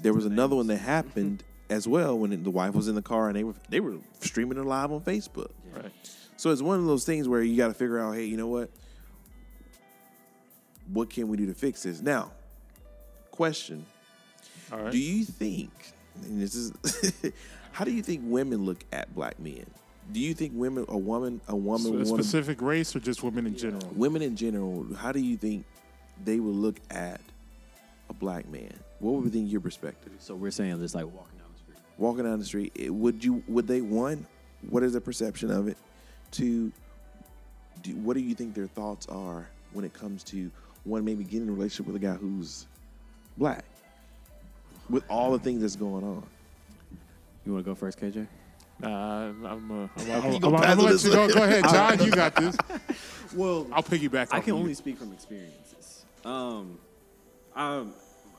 S1: There was another one that happened as well when the wife was in the car and they were they were streaming it live on Facebook.
S3: Right.
S1: So it's one of those things where you got to figure out, hey, you know what? What can we do to fix this? Now, question:
S3: All right.
S1: Do you think? And this is how do you think women look at black men? Do you think women, a woman, a woman,
S3: So a
S1: would wanna-
S3: specific race or just women in general?
S1: women in general? How do you think they would look at a black man? What would be your perspective?
S2: So we're saying this like walking down the street.
S1: walking down the street, it- would you would they one? What is their perception of it? Two, do, what do you think their thoughts are when it comes to one maybe getting in a relationship with a guy who's black, with all the things that's going on?
S2: You want to go first, KJ?
S3: Nah, I'm, uh, I'm,
S1: you
S3: I'm,
S1: gonna
S3: I'm, I'm
S1: it
S3: gonna let you go. Go ahead, John. You got this.
S2: Well,
S3: I'll piggyback.
S2: I can
S3: of you.
S2: only speak from experiences. Um, um,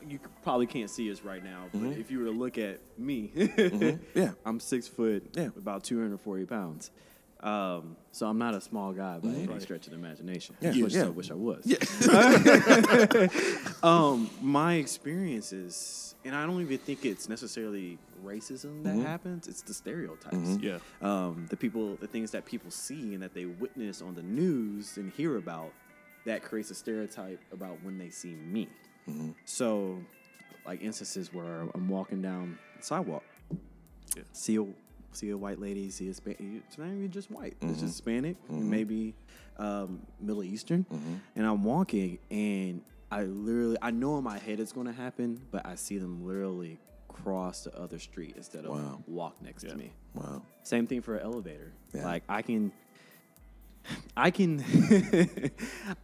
S2: you probably can't see us right now, but if you were to look at me,
S1: Yeah.
S2: I'm six foot,
S1: Yeah.
S2: about 240 pounds. Um, so I'm not a small guy by any stretch of the imagination.
S1: Mm-hmm. Yeah,
S2: which
S1: yeah.
S2: I wish I was. Yeah. um, my experiences, and I don't even think it's necessarily racism that
S1: Mm-hmm.
S2: happens. It's the stereotypes.
S3: Yeah.
S2: Um, the people, the things that people see and that they witness on the news and hear about, that creates a stereotype about when they see me.
S1: Mm-hmm.
S2: So, like instances where I'm walking down the sidewalk,
S3: Yeah.
S2: see a see a white lady, see a Span- it's not even just white, it's
S1: Mm-hmm.
S2: just Hispanic, maybe um, Middle Eastern,
S1: Mm-hmm.
S2: and I'm walking and I literally I know in my head it's going to happen, but I see them literally cross the other street instead of
S1: Wow.
S2: walk next
S3: Yeah.
S2: to me.
S1: Wow.
S2: Same thing for an elevator.
S1: Yeah.
S2: Like I can, I can,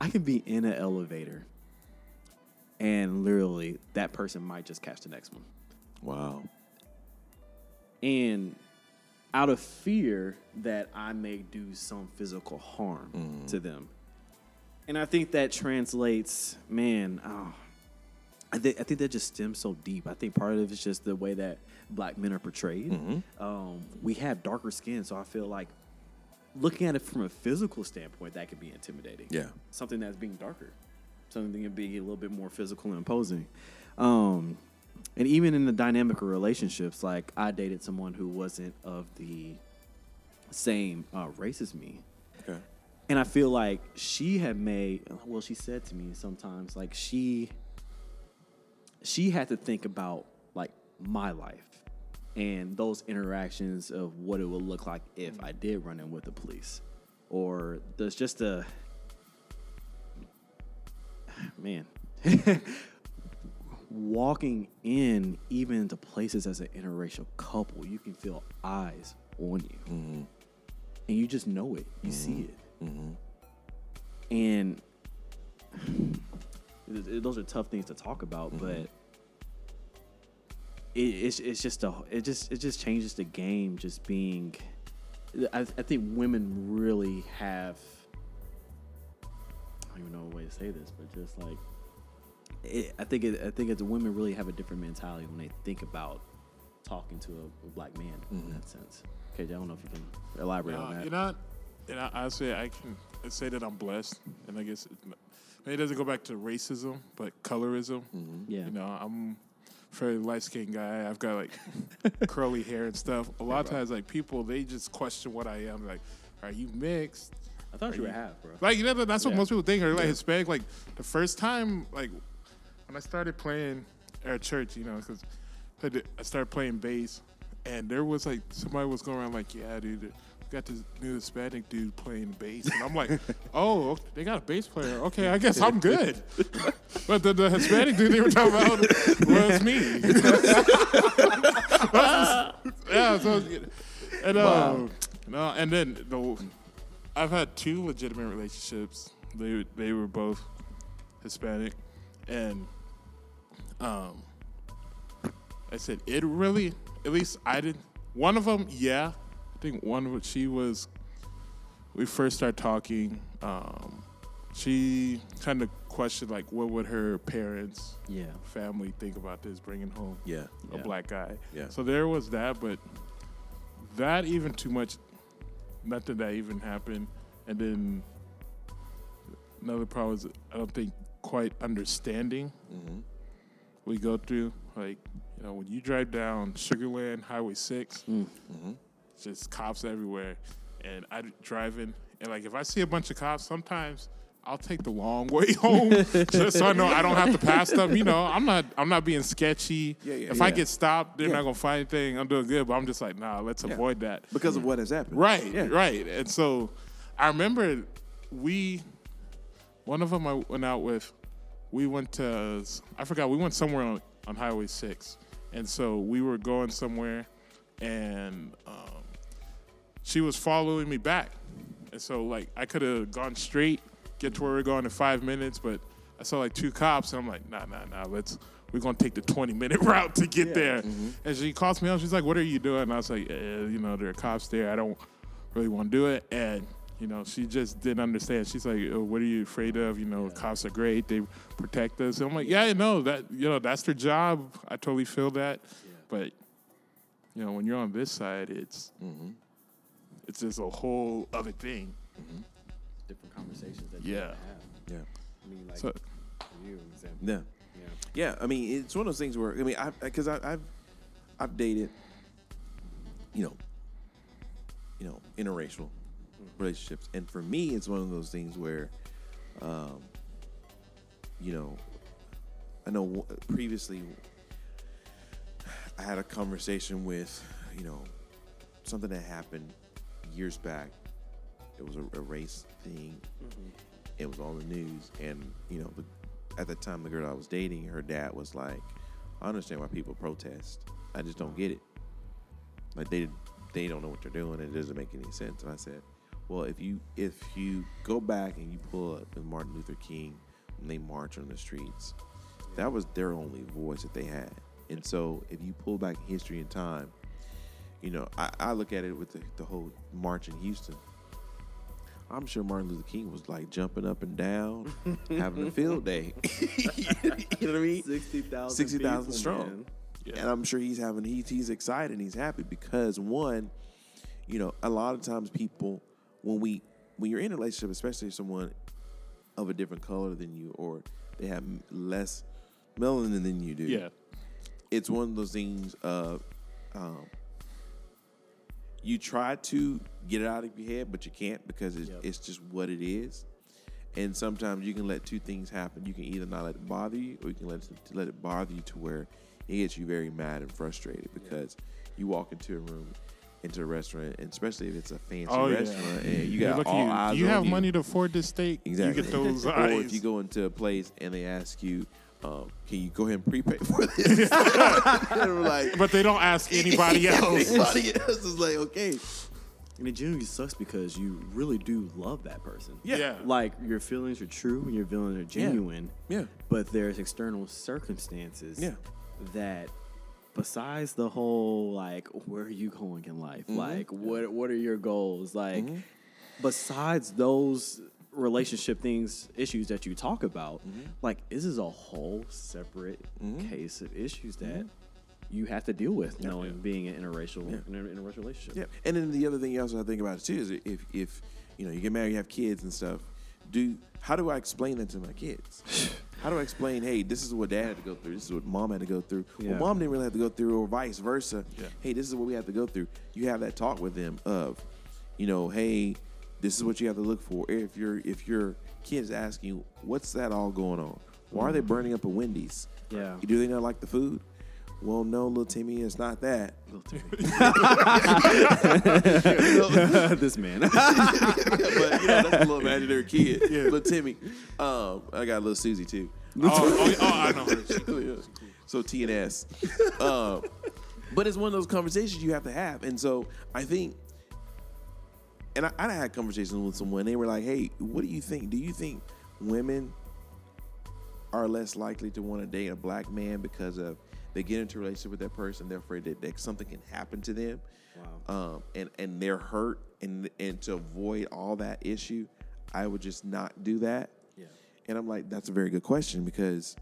S2: I can be in an elevator, and literally that person might just catch the next one.
S1: Wow.
S2: And out of fear that I may do some physical harm mm. to them, and I think that translates, man. Oh, I think I think that just stems so deep. I think part of it is just the way that black men are portrayed. Um, we have darker skin, so I feel like looking at it from a physical standpoint, that could be intimidating.
S1: Yeah.
S2: something that's being darker, something that being a little bit more physical and imposing. Um, and even in the dynamic of relationships, like I dated someone who wasn't of the same uh, race as me.
S1: Okay.
S2: And I feel like she had made well, she said to me sometimes like she she had to think about like my life and those interactions of what it would look like if I did run in with the police. Or there's just a man walking in even to places as an interracial couple, you can feel eyes on you. Mm-hmm. And you just know it. You see mm-hmm. it. Mm-hmm. And it- it- those are tough things to talk about, mm-hmm. but it, it's it's just a it just it just changes the game. Just being, I, I think women really have. I don't even know a way to say this, but just like, it, I think it, I think it's women really have a different mentality when they think about talking to a, a black man in mm-hmm. that sense. Okay, I don't know if you can elaborate on that.
S3: you're not, and I, I say I can say that I'm blessed, and I guess it's not, it doesn't go back to racism, but colorism. Mm-hmm.
S2: yeah,
S3: You know, I'm a fairly light skinned guy. I've got like curly hair and stuff. A lot of times, like people, they just question what I am. Like, are you mixed?
S2: I thought you were half, bro.
S3: Like, you know, that's what
S2: Yeah.
S3: most people think. Are like Hispanic. Like the first time, like when I started playing at church, you know, because I started playing bass, and there was like somebody was going around like, yeah, dude. Got this new Hispanic dude playing bass, and I'm like, "Oh, they got a bass player. Okay, I guess I'm good." but the, the Hispanic dude they were talking about was me. yeah, so and um, no, and then the I've had two legitimate relationships. They they were both Hispanic, and um, I said it really. At least I didn't. One of them, yeah. I think one of she was. We first started talking. Um, she kind of questioned like, what would her parents,
S2: Yeah,
S3: family think about this bringing home
S1: Yeah.
S3: a
S2: Yeah.
S3: black guy.
S1: Yeah.
S3: So there was that, but that even too much, nothing that even happened. And then another problem is I don't think quite understanding mm-hmm. we go through. Like, you know, when you drive down Sugar Land Highway 6, it's just cops everywhere. And I driving, and like if I see a bunch of cops, sometimes I'll take the long way home just so I know I don't have to pass them. You know, I'm not I'm not being sketchy.
S1: Yeah, yeah,
S3: if I get stopped, they're
S1: Yeah.
S3: not gonna find anything. I'm doing good, but I'm just like, nah, let's
S1: Yeah.
S3: avoid that.
S1: Because of what has happened.
S3: Right,
S1: Yeah.
S3: right. And so I remember we, one of them I went out with, we went to, I forgot, we went somewhere on, on Highway 6. And so we were going somewhere and um, she was following me back. And so, like, I could have gone straight, get to where we're going in five minutes, but I saw like two cops, and I'm like, nah, nah, nah, let's, we're gonna take the 20 minute route to get there. And she calls me out, she's like, what are you doing? And I was like, eh, you know, there are cops there. I don't really want to do it. And, you know, she just didn't understand. She's like, oh, what are you afraid of? You know, cops are great. They protect us. And I'm like, yeah, I know that, you know, that's their job. I totally feel that. But, you know, when you're on this side, it's, it's just a whole other thing.
S2: different conversations that you
S3: Yeah.
S2: have.
S1: Yeah.
S2: I mean, like
S3: So-
S2: for you, example.
S1: Yeah.
S2: Yeah.
S1: Yeah, I mean, it's one of those things where I mean, I because I, I've I've dated, you know, you know, interracial relationships, and for me, it's one of those things where, um, you know, I know previously I had a conversation with, you know, something that happened years back. It was a, a race thing. Mm-hmm. It was on the news, and you know, the, at the time, the girl I was dating, her dad was like, "I understand why people protest. I just don't get it. Like they they don't know what they're doing. and It doesn't make any sense." And I said, "Well, if you if you go back and you pull up with Martin Luther King when they march on the streets, that was their only voice that they had. And so, if you pull back history and time, you know, I, I look at it with the, the whole march in Houston. I'm sure Martin Luther King was like jumping up and down, having a field day. you know what I mean?
S2: 60,000
S1: 60,000
S2: people,
S1: strong.
S3: Yeah.
S1: And I'm sure he's having he's he's excited and he's happy because one, you know, a lot of times people when we when you're in a relationship, especially if someone of a different color than you or they have less melanin than you do,
S3: Yeah.
S1: it's one of those things of um, you try to get it out of your head, but you can't because it's,
S2: Yep.
S1: it's just what it is. And sometimes you can let two things happen. You can either not let it bother you, or you can let it, let it bother you to where it gets you very mad and frustrated because you walk into a room, into a restaurant, and especially if it's a fancy
S3: Oh, yeah.
S1: restaurant, and you
S3: Yeah,
S1: got all
S3: you.
S1: eyes
S3: Do you have
S1: you.
S3: money to afford this steak?
S1: Exactly.
S3: You get those
S1: or
S3: eyes.
S1: if you go into a place and they ask you, um, "Can you go ahead and prepay for this?" and we're like,
S3: but they don't ask anybody else.
S1: Anybody else is like, okay,
S2: And it genuinely sucks because you really do love that person.
S1: yeah,
S3: Yeah.
S2: Like your feelings are true and your feelings are genuine.
S1: yeah,
S2: But there's external circumstances
S1: Yeah.
S2: that besides the whole like where are you going in life?
S1: Mm-hmm.
S2: Like what what are your goals? Like besides those relationship things issues that you talk about,
S1: Mm-hmm.
S2: like this is a whole separate case of issues that you have to deal with knowing being an interracial in, a, in a racial relationship.
S1: yeah. And then the other thing you also have to think about it too is if if you know you get married, you have kids and stuff. Do how do I explain that to my kids? How do I explain? Hey, this is what dad had to go through. This is what mom had to go through.
S2: Yeah.
S1: Well, mom didn't really have to go through, or vice versa.
S3: Yeah.
S1: Hey, this is what we have to go through. You have that talk with them of, you know, hey, this is what you have to look for. If your if your kids ask you, what's that all going on? Why are they burning up a Wendy's?
S2: Yeah.
S1: Do they not like the food? Well, no, little Timmy, it's not that. Little Timmy.
S2: this man.
S1: but you know, that's a little imaginary kid. Yeah. Little Timmy. Um, I got a little Susie too.
S3: oh, oh, oh, I know her.
S1: so T and S. Um, but it's one of those conversations you have to have, and so I think, and I, I had conversations with someone. They were like, "Hey, what do you think? Do you think women are less likely to want to date a black man because of they get into a relationship with that person, they're afraid that, that something can happen to them,
S2: Wow.
S1: um, and and they're hurt, and and to avoid all that issue, I would just not do that."
S2: yeah.
S1: And I'm like, that's a very good question because,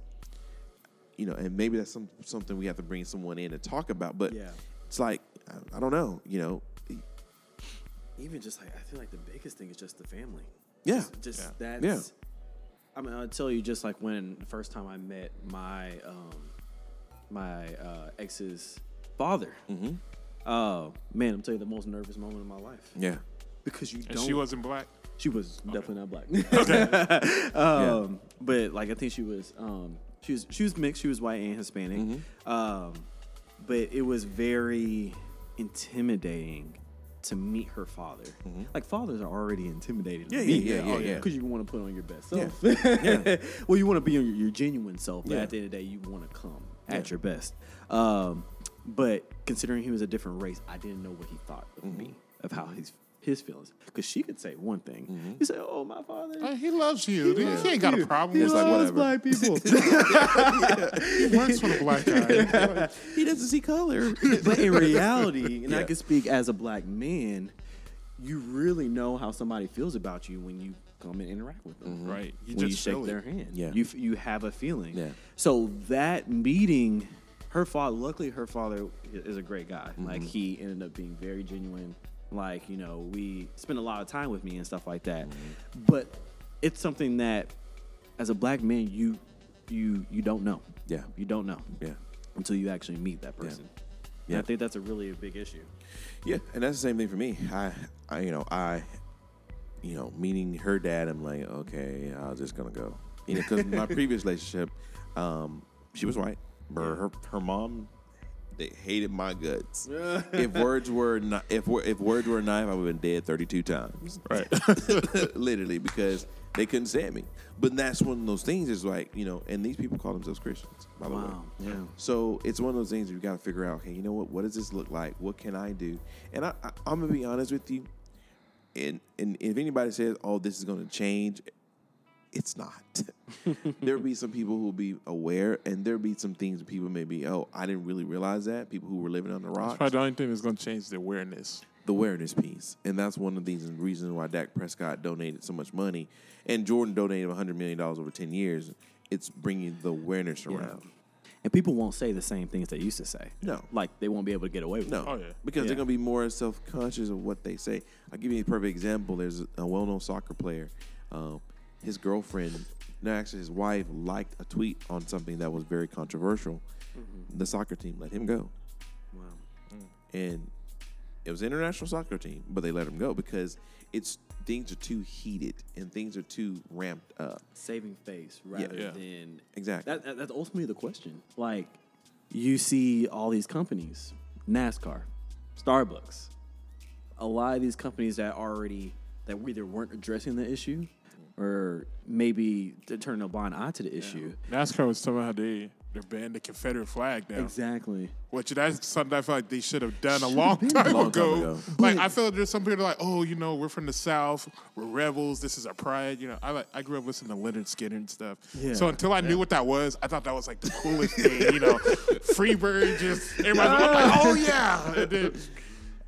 S1: you know, and maybe that's some, something we have to bring someone in to talk about. But
S2: Yeah.
S1: it's like, I, I don't know, you know,
S2: even just like I feel like the biggest thing is just the family.
S1: Yeah.
S2: Just, just
S3: Yeah.
S2: that's.
S1: Yeah.
S2: I mean, I'll tell you, just like when the first time I met my um, my uh, ex's father.
S1: Mm-hmm.
S2: Oh man, I'm telling you the most nervous moment of my life
S1: yeah,
S2: because you
S3: And
S2: don't.
S3: she wasn't black.
S2: She was definitely not black. um, But like I think she was. Um, she was. She was mixed. She was white and Hispanic.
S1: Mm-hmm.
S2: Um, but it was very intimidating to meet her father. Like fathers are already intimidating.
S1: Mm-hmm. Yeah, yeah, yeah, yeah, yeah.
S2: Because you want to put on your best self.
S1: Yeah.
S2: well, you want to be your, your genuine self, but
S1: Yeah.
S2: at the end of the day, you want to come
S1: Yeah.
S2: at your best. Um, but considering he was a different race, I didn't know what he thought of
S1: Mm-hmm.
S2: me, of how his his feelings. Because she could say one thing.
S1: Mm-hmm.
S2: You say, "Oh, my father."
S3: Uh, he loves you. He, ain't got a problem.
S2: He
S1: It's
S3: with
S1: like,
S2: loves
S1: whatever.
S2: black people.
S3: He works for the black guy.
S1: he doesn't see color.
S2: but in reality, and I can speak as a black man, you really know how somebody feels about you when you come and interact with them.
S3: Right. You
S2: when you shake
S3: it.
S2: their hand,
S1: Yeah.
S2: you you have a feeling.
S1: Yeah.
S2: So that meeting, her father. Luckily, her father is a great guy.
S1: Mm-hmm.
S2: Like he ended up being very genuine, Like, you know, we spend a lot of time with me and stuff like that.
S1: Mm-hmm.
S2: But it's something that as a black man you you you don't know.
S1: Yeah.
S2: You don't know
S1: Yeah.
S2: until you actually meet that person. And
S1: Yeah.
S2: I think that's a really a big issue.
S1: Yeah, and that's the same thing for me. I, I, you know, I, you know, meeting her dad, I'm like, okay, was just gonna go, you know, because my previous relationship, um, she was white, but her her mom, they hated my guts. if words were not, if if words were a knife, I would have been dead 32 times.
S3: Right.
S1: literally because they couldn't stand me. But that's one of those things is like, you know, and these people call themselves Christians, by the way.
S2: Yeah.
S1: So it's one of those things you got to figure out, hey, you know what? What does this look like? What can I do? And I, I, I'm going to be honest with you. And, and if anybody says, oh, this is going to change, it's not. there'll be some people who will be aware, and there'll be some things that people may be, oh, I didn't really realize that. People who were living on the rocks
S3: Probably the only thing that's going to change the awareness.
S1: the awareness piece, and that's one of the reasons why Dak Prescott donated so much money, and Jordan donated 100 million dollars over 10 years. It's bringing the awareness around.
S2: And people won't say the same things they used to say.
S1: No.
S2: Like they won't be able to get away with
S1: No,
S2: it.
S3: Oh, yeah.
S1: because
S2: Yeah.
S1: they're gonna be more self conscious of what they say. I'll give you a perfect example. There's a well known soccer player. Um, his girlfriend, no, actually his wife, liked a tweet on something that was very controversial. Mm-hmm. The soccer team let him go.
S2: Wow.
S1: and it was an international soccer team, but they let him go because it's things are too heated and things are too ramped up.
S2: Saving face rather
S3: Yeah.
S2: than
S1: Exactly.
S2: That, that, that's ultimately the question. Like, you see all these companies, NASCAR, Starbucks, a lot of these companies that already that either weren't addressing the issue, or maybe to turn a blind eye to the issue.
S3: NASCAR was talking about how they they banned the Confederate flag now,
S2: Exactly.
S3: which that's something I feel like they should have done a long time,
S1: Long time
S3: ago.
S1: ago.
S3: Like I feel like there's some people that are like, oh, you know, we're from the South, we're rebels, this is our pride. You know, I like I grew up listening to Lynyrd Skynyrd and stuff.
S2: Yeah.
S3: So until I knew what that was, I thought that was like the coolest thing. You know, Freebird, just everybody. I'm like, oh yeah.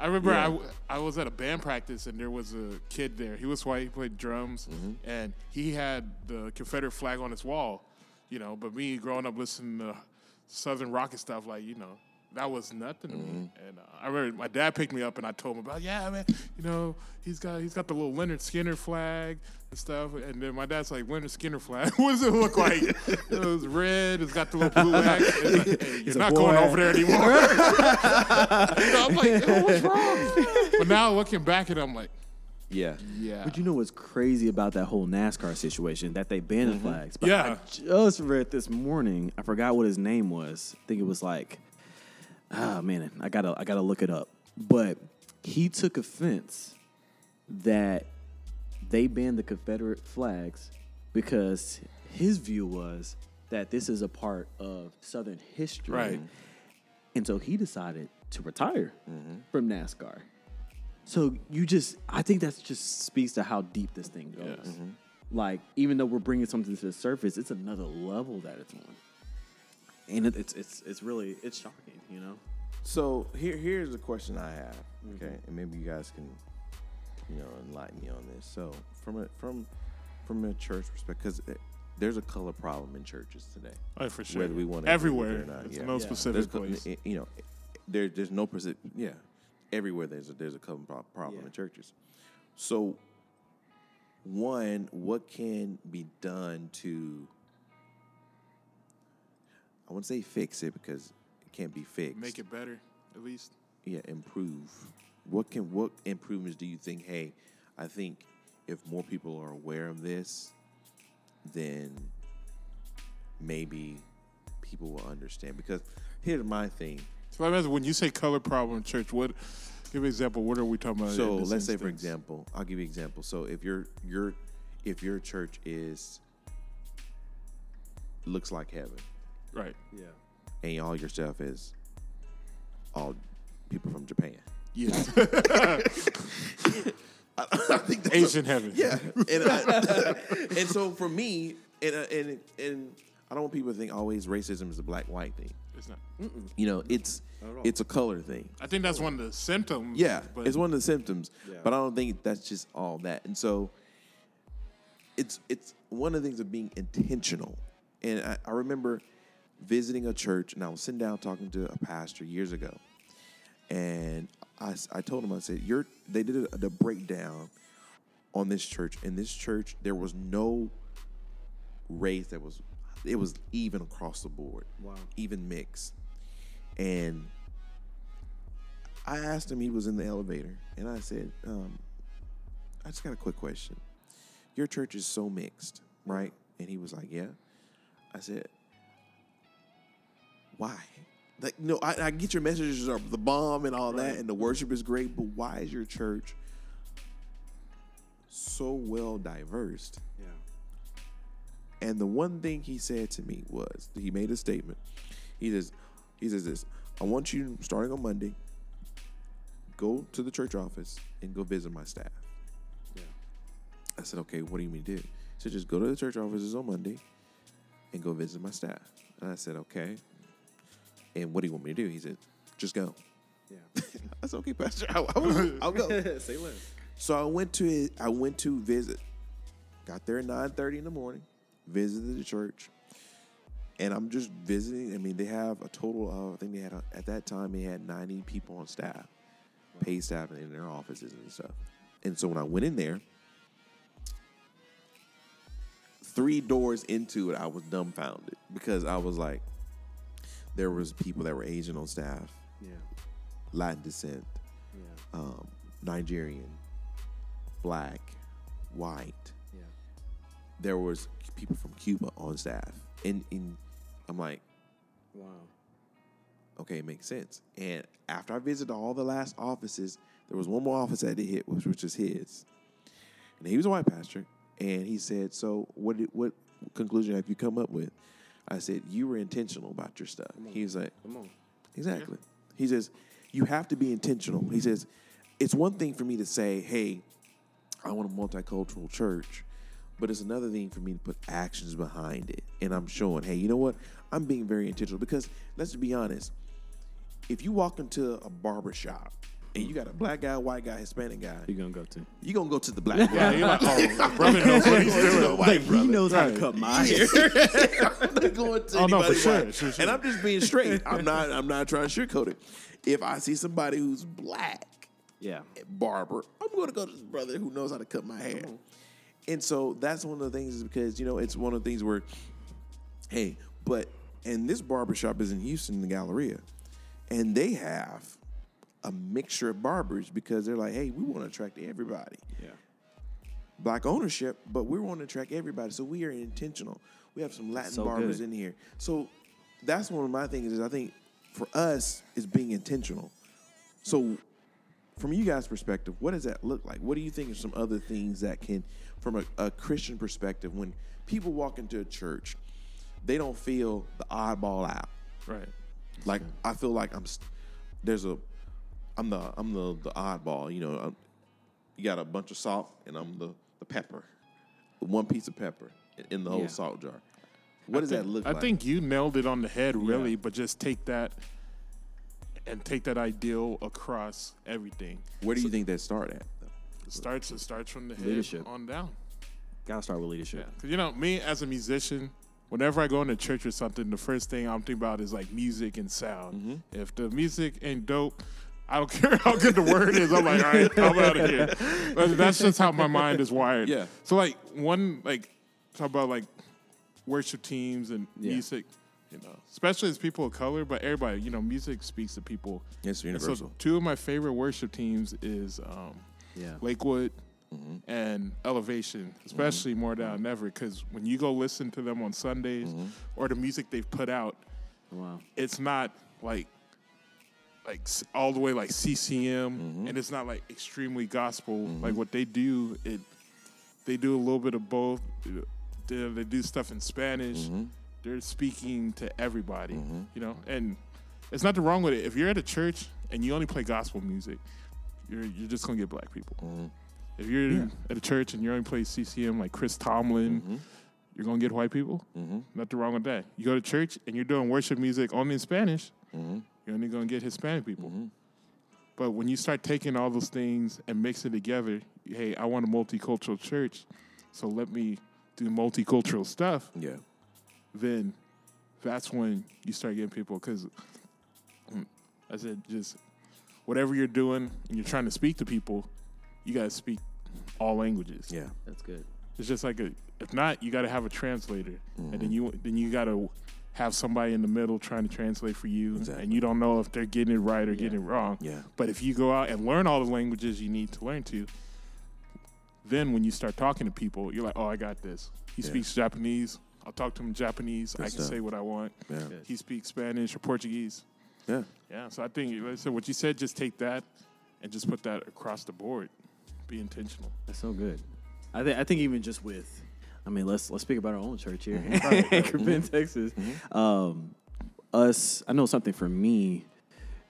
S3: I remember I, I was at a band practice and there was a kid there. He was white, he played drums, mm-hmm. and he had the Confederate flag on his wall. You know, but me growing up listening to Southern rock and stuff, like you know, that was nothing to me. And uh, I remember my dad picked me up and I told him about, yeah, man, you know, he's got he's got the little Lynyrd Skynyrd flag and stuff. And then my dad's like, Lynyrd Skynyrd flag, what does it look like? it was red. It's got the little blue X. It's like, hey, you're not
S2: boy.
S3: going over there anymore. You know, I'm like, "Oh, what's wrong? But now looking back at it, I'm like,
S1: yeah.
S3: yeah.
S2: But you know what's crazy about that whole NASCAR situation? That they banned the flags. But
S3: Yeah.
S2: I just read this morning. I forgot what his name was. I think it was like, ah man, I gotta I gotta look it up. But he took offense that they banned the Confederate flags because his view was that this is a part of Southern history.
S3: Right.
S2: And so he decided to retire from NASCAR. So you just, I think that just speaks to how deep this thing goes.
S3: Yes.
S2: Like, even though we're bringing something to the surface, it's another level that it's on, and it, it's it's it's really it's shocking, you know.
S1: So here here's the question I have. Mm-hmm. Okay, and maybe you guys can, you know, enlighten me on this. So from a from from a church perspective, because eh, there's a color problem in churches today.
S3: Oh, for sure.
S1: Whether we want to
S3: everywhere.
S1: or not,
S3: It's
S1: yeah.
S3: no
S1: Yeah.
S3: specific
S1: There's co-
S3: place.
S1: Eh, you know, there there's no specific. Yeah, everywhere there's a, there's a color problem
S2: Yeah.
S1: in churches. So one, what can be done to? I wouldn't say fix it because it can't be fixed.
S3: Make it better, at least.
S1: yeah improve what can what improvements do you think hey i think if more people are aware of this then maybe people will understand because here's my thing
S3: So let me ask, when you say color problem church, what? Give an example. What are we talking about?
S1: so let's say for example i'll give you an example so if your your if your church is looks like heaven
S3: right?
S2: Yeah.
S1: and all your stuff is all people from japan
S3: Yes,
S1: I think that's a-
S3: Asian heaven.
S1: Yeah, and I, and so for me, and uh, and and I don't want people to think always racism is a black white thing.
S3: it's not.
S1: You know, it's it's a color thing.
S3: I think that's one of the symptoms.
S1: Yeah,
S3: but
S1: it's one of the symptoms,
S2: Yeah.
S1: but I don't think that's just all that. And so it's it's one of the things of being intentional. And I, I remember visiting a church, and I was sitting down talking to a pastor years ago, and I, I told him I said you're they did a, the breakdown on this church. In this church, there was no race that was it was even across the board.
S2: Wow.
S1: Even mixed. And I asked him, he was in the elevator, and I said, um, I just got a quick question. Your church is so mixed, right? And he was like, Yeah. I said, Why? Like, no, I, I get your messages are the bomb and all that, and the worship is great, but why is your church so well diverse?
S2: Yeah.
S1: And the one thing he said to me was he made a statement. He says, he says this, I want you starting on Monday, go to the church office and go visit my staff.
S2: Yeah.
S1: I said, okay, what do you mean do? So just go to the church offices on Monday and go visit my staff. And I said, okay. And what do you want me to do? He said, just go.
S2: Yeah.
S1: That's okay, Pastor, I'll, I'll, I'll go.
S2: Say less.
S1: So I went to. I went to visit. Got there at nine thirty in the morning. Visited the church, and I'm just visiting. I mean, they have a total of I think they had a, at that time they had ninety people on staff, paid staff in their offices and stuff. And so when I went in there, three doors into it, I was dumbfounded because I was like, there was people that were Asian on staff,
S2: Yeah.
S1: Latin descent,
S2: Yeah.
S1: um, Nigerian, black, white.
S2: Yeah.
S1: There was people from Cuba on staff, and, and I'm like,
S2: Wow.
S1: okay, it makes sense. And after I visited all the last offices, there was one more office that they hit, which which is his, and he was a white pastor, and he said, "So what? Did, what conclusion have you come up with?" I said, "You were intentional about your stuff." He was like,
S2: Come on.
S1: Exactly. He says, you have to be intentional. He says, it's one thing for me to say, hey, I want a multicultural church, but it's another thing for me to put actions behind it. And I'm showing, hey, you know what? I'm being very intentional because let's be honest. If you walk into a barber shop and you got a black guy, white guy, Hispanic guy,
S2: You gonna go to?
S1: you're going to go to the black guy.
S3: you're like, oh, brother knows what he's doing.
S1: White brother.
S2: he knows how to cut my hair.
S1: I'm not going to
S3: Oh, no,
S1: anybody
S3: for sure,
S1: white.
S3: for sure.
S1: And I'm just being straight. I'm not. I'm not trying to sugarcoat it. If I see somebody who's black,
S2: Yeah.
S1: barber, I'm going to go to this brother who knows how to cut my hair. And so that's one of the things is because you know it's one of the things where, hey, but and this barbershop is in Houston, in the Galleria, and they have a mixture of barbers because they're like, hey, we want to attract everybody
S2: Yeah.
S1: black ownership, but we want to attract everybody. So we are intentional. We have some Latin
S2: So
S1: barbers
S2: good.
S1: in here. So that's one of my things is I think for us is being intentional. So from you guys' perspective, what does that look like? What do you think are some other things that can, from a, a Christian perspective, when people walk into a church, they don't feel the oddball out.
S3: Right.
S1: Like I feel like I'm st- there's a I'm the I'm the the oddball. You know, I'm, you got a bunch of salt and I'm the the pepper, one piece of pepper in- the whole
S2: Yeah.
S1: salt jar. What does
S3: I
S1: that look
S3: I
S1: like?
S3: I think you nailed it on the head, really,
S2: Yeah.
S3: but just take that and take that ideal across everything.
S1: Where do you think that start at? though?
S3: It starts it starts from the head
S2: Leadership.
S3: on down.
S2: Gotta start with leadership.
S3: Because you know, me as a musician, whenever I go into church or something, the first thing I'm thinking about is like music and sound.
S1: Mm-hmm.
S3: If the music ain't dope, I don't care how good the word is. I'm like, all right, I'm out of here. But that's just how my mind is wired.
S1: Yeah.
S3: So like one like talk about like worship teams and
S2: Yeah.
S3: music, you know, especially as people of color, but everybody, you know, music speaks to people.
S1: It's
S3: And
S1: universal.
S3: So two of my favorite worship teams is um,
S2: Yeah.
S3: Lakewood
S1: Mm-hmm.
S3: and Elevation, especially more down than ever. Because when you go listen to them on Sundays
S1: Mm-hmm.
S3: or the music they've put out,
S2: Wow.
S3: it's not like like all the way like CCM,
S1: Mm-hmm.
S3: and it's not like extremely gospel. Like what they do, it they do a little bit of both. They, they do stuff in Spanish.
S1: Mm-hmm.
S3: They're speaking to everybody, you know, and it's nothing wrong with it. If you're at a church and you only play gospel music, you're you're just gonna get black people.
S1: Mm-hmm.
S3: If you're at a church and you only play CCM like Chris Tomlin,
S1: Mm-hmm.
S3: you're gonna get white people. Nothing wrong with that. You go to church and you're doing worship music only in Spanish,
S1: Mm-hmm.
S3: You're only gonna get Hispanic people. Mm-hmm. But when you start taking all those things and mixing together, hey, I want a multicultural church, so let me do multicultural stuff.
S1: yeah.
S3: Then that's when you start getting people because mm, I said just whatever you're doing and you're trying to speak to people, you gotta speak all languages.
S1: Yeah.
S2: That's good.
S3: It's just like a, if not, you got to have a translator, and then mm-hmm. you then you got to have somebody in the middle trying to translate for you,
S1: Exactly.
S3: and you don't know if they're getting it right or getting it wrong.
S1: Yeah.
S3: But if you go out and learn all the languages you need to learn to, then when you start talking to people, you're like, oh, I got this. He
S1: Yeah.
S3: speaks Japanese. I'll talk to him in Japanese.
S1: Good
S3: I can
S1: stuff.
S3: say what I want.
S1: Yeah.
S3: He speaks Spanish or Portuguese.
S1: Yeah.
S3: Yeah. So I think, like I said, what you said, just take that and just put that across the board. Be intentional.
S2: That's so good. I think I think even just with, I mean, let's let's speak about our own church here,
S1: Mm-hmm.
S2: Anchor Bend, Texas. Um, us, I know something for me,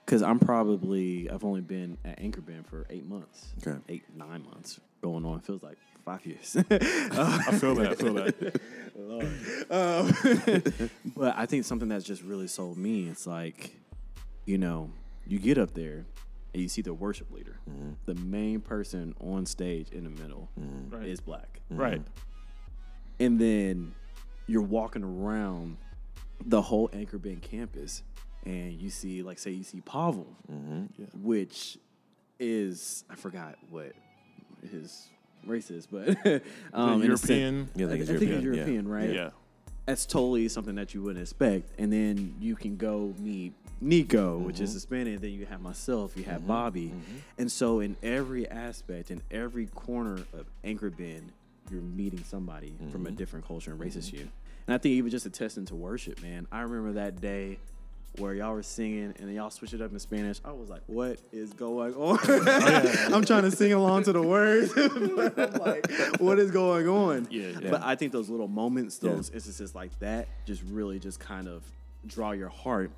S2: because I'm probably I've only been at Anchor Bend for eight months,
S1: Okay.
S2: eight nine months going on. Feels like five years.
S3: I feel that. I feel that.
S2: Um, but I think something that's just really sold me. It's like, you know, you get up there and you see the worship leader, the main person on stage in the middle
S3: Right.
S2: is black,
S3: Right.
S2: And then you're walking around the whole Anchor Bend campus, and you see, like, say, you see Pavel, mm-hmm. which is I forgot what his race is, but um, in a sen-
S3: European.
S1: Yeah, I
S2: I,
S1: think it's
S2: I think
S1: European,
S2: it's
S1: yeah.
S2: Right?
S3: Yeah.
S2: that's totally something that you wouldn't expect. And then you can go meet Nico, which is mm-hmm. Hispanic. And then you have myself, you have mm-hmm. Bobby. And so, in every aspect, in every corner of Anchor Bend, you're meeting somebody from a mm-hmm. different culture and race as mm-hmm. you. And I think even just a testament to worship, man. I remember that day where y'all were singing and then y'all switched it up in Spanish. I was like, what is going on? Oh, I'm trying to sing along to the words. I'm like, what is going on?
S3: Yeah, yeah.
S2: But I think those little moments, those instances like that, just really just kind of draw your heart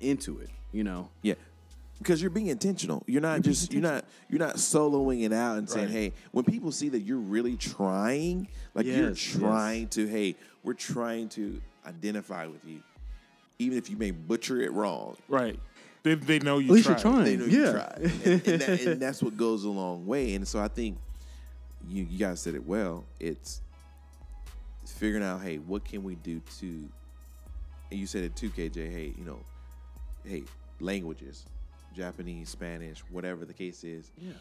S2: into it, you know?
S1: Yeah. Because you're being intentional. You're not just you're not you're not soloing it out and saying,
S3: Right.
S1: "Hey." When people see that you're really trying, like you're
S2: Yes, yes.
S1: trying to, "Hey, we're trying to identify with you, even if you may butcher it wrong."
S3: Right. They, they know you
S2: At least
S3: tried.
S2: you're trying.
S1: They know you
S2: Yeah.
S1: tried, and, and, that, and that's what goes a long way. And so I think you you guys said it well. It's figuring out, hey, what can we do to? And you said it too, KJ. Hey, you know, hey, languages, Japanese, Spanish, whatever the case is,
S2: Yeah.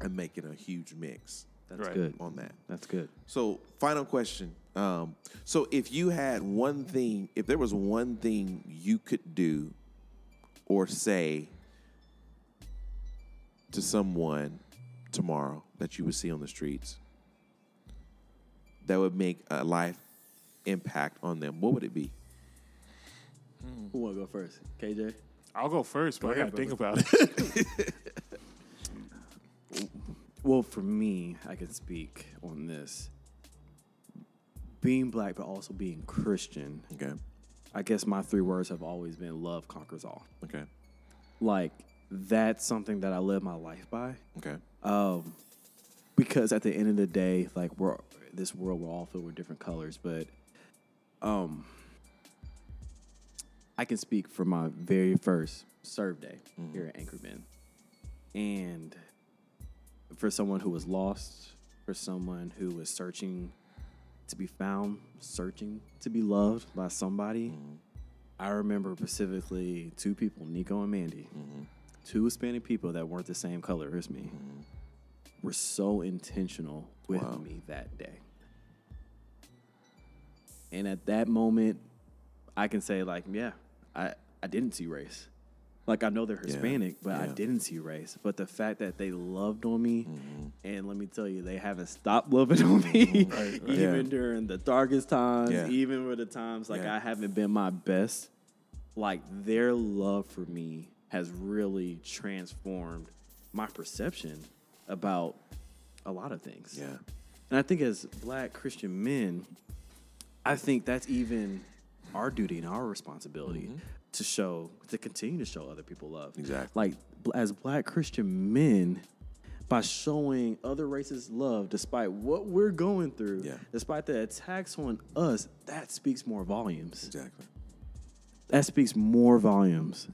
S1: and making a huge mix
S2: That's
S3: Right.
S2: good.
S1: on that.
S2: That's good.
S1: So, final question. Um, so, if you had one thing, if there was one thing you could do or say to someone tomorrow that you would see on the streets that would make a life impact on them, what would it be?
S2: Who want to go first? KJ?
S3: I'll go first, but
S2: Go
S3: I gotta think about it.
S2: Well, for me, I can speak on this. Being black, but also being Christian,
S1: Okay.
S2: I guess my three words have always been love conquers all.
S1: Okay.
S2: Like, that's something that I live my life by.
S1: Okay.
S2: Um, because at the end of the day, like we're this world, we're all filled with different colors, but um, I can speak for my very first serve day mm-hmm. here at Anchor Bend, and for someone who was lost, for someone who was searching to be found, searching to be loved by somebody. Mm-hmm. I remember specifically two people, Nico and Mandy, mm-hmm. two Hispanic people that weren't the same color as me, were so intentional with
S1: Wow.
S2: me that day. And at that moment, I can say like, yeah, I, I didn't see race. Like I know they're Hispanic, but I didn't see race. But the fact that they loved on me, mm-hmm. and let me tell you, they haven't stopped loving on me,
S3: Right, right.
S2: even
S1: Yeah.
S2: during the darkest times,
S1: Yeah.
S2: even with the times like
S1: Yeah.
S2: I haven't been my best. Like their love for me has really transformed my perception about a lot of things.
S1: Yeah.
S2: And I think as black Christian men, I think that's even our duty and our responsibility mm-hmm. to show, to continue to show other people love.
S1: Exactly.
S2: Like as black Christian men, by showing other races love despite what we're going through,
S1: Yeah.
S2: despite the attacks on us, that speaks more volumes
S1: Exactly.
S2: that speaks more volumes.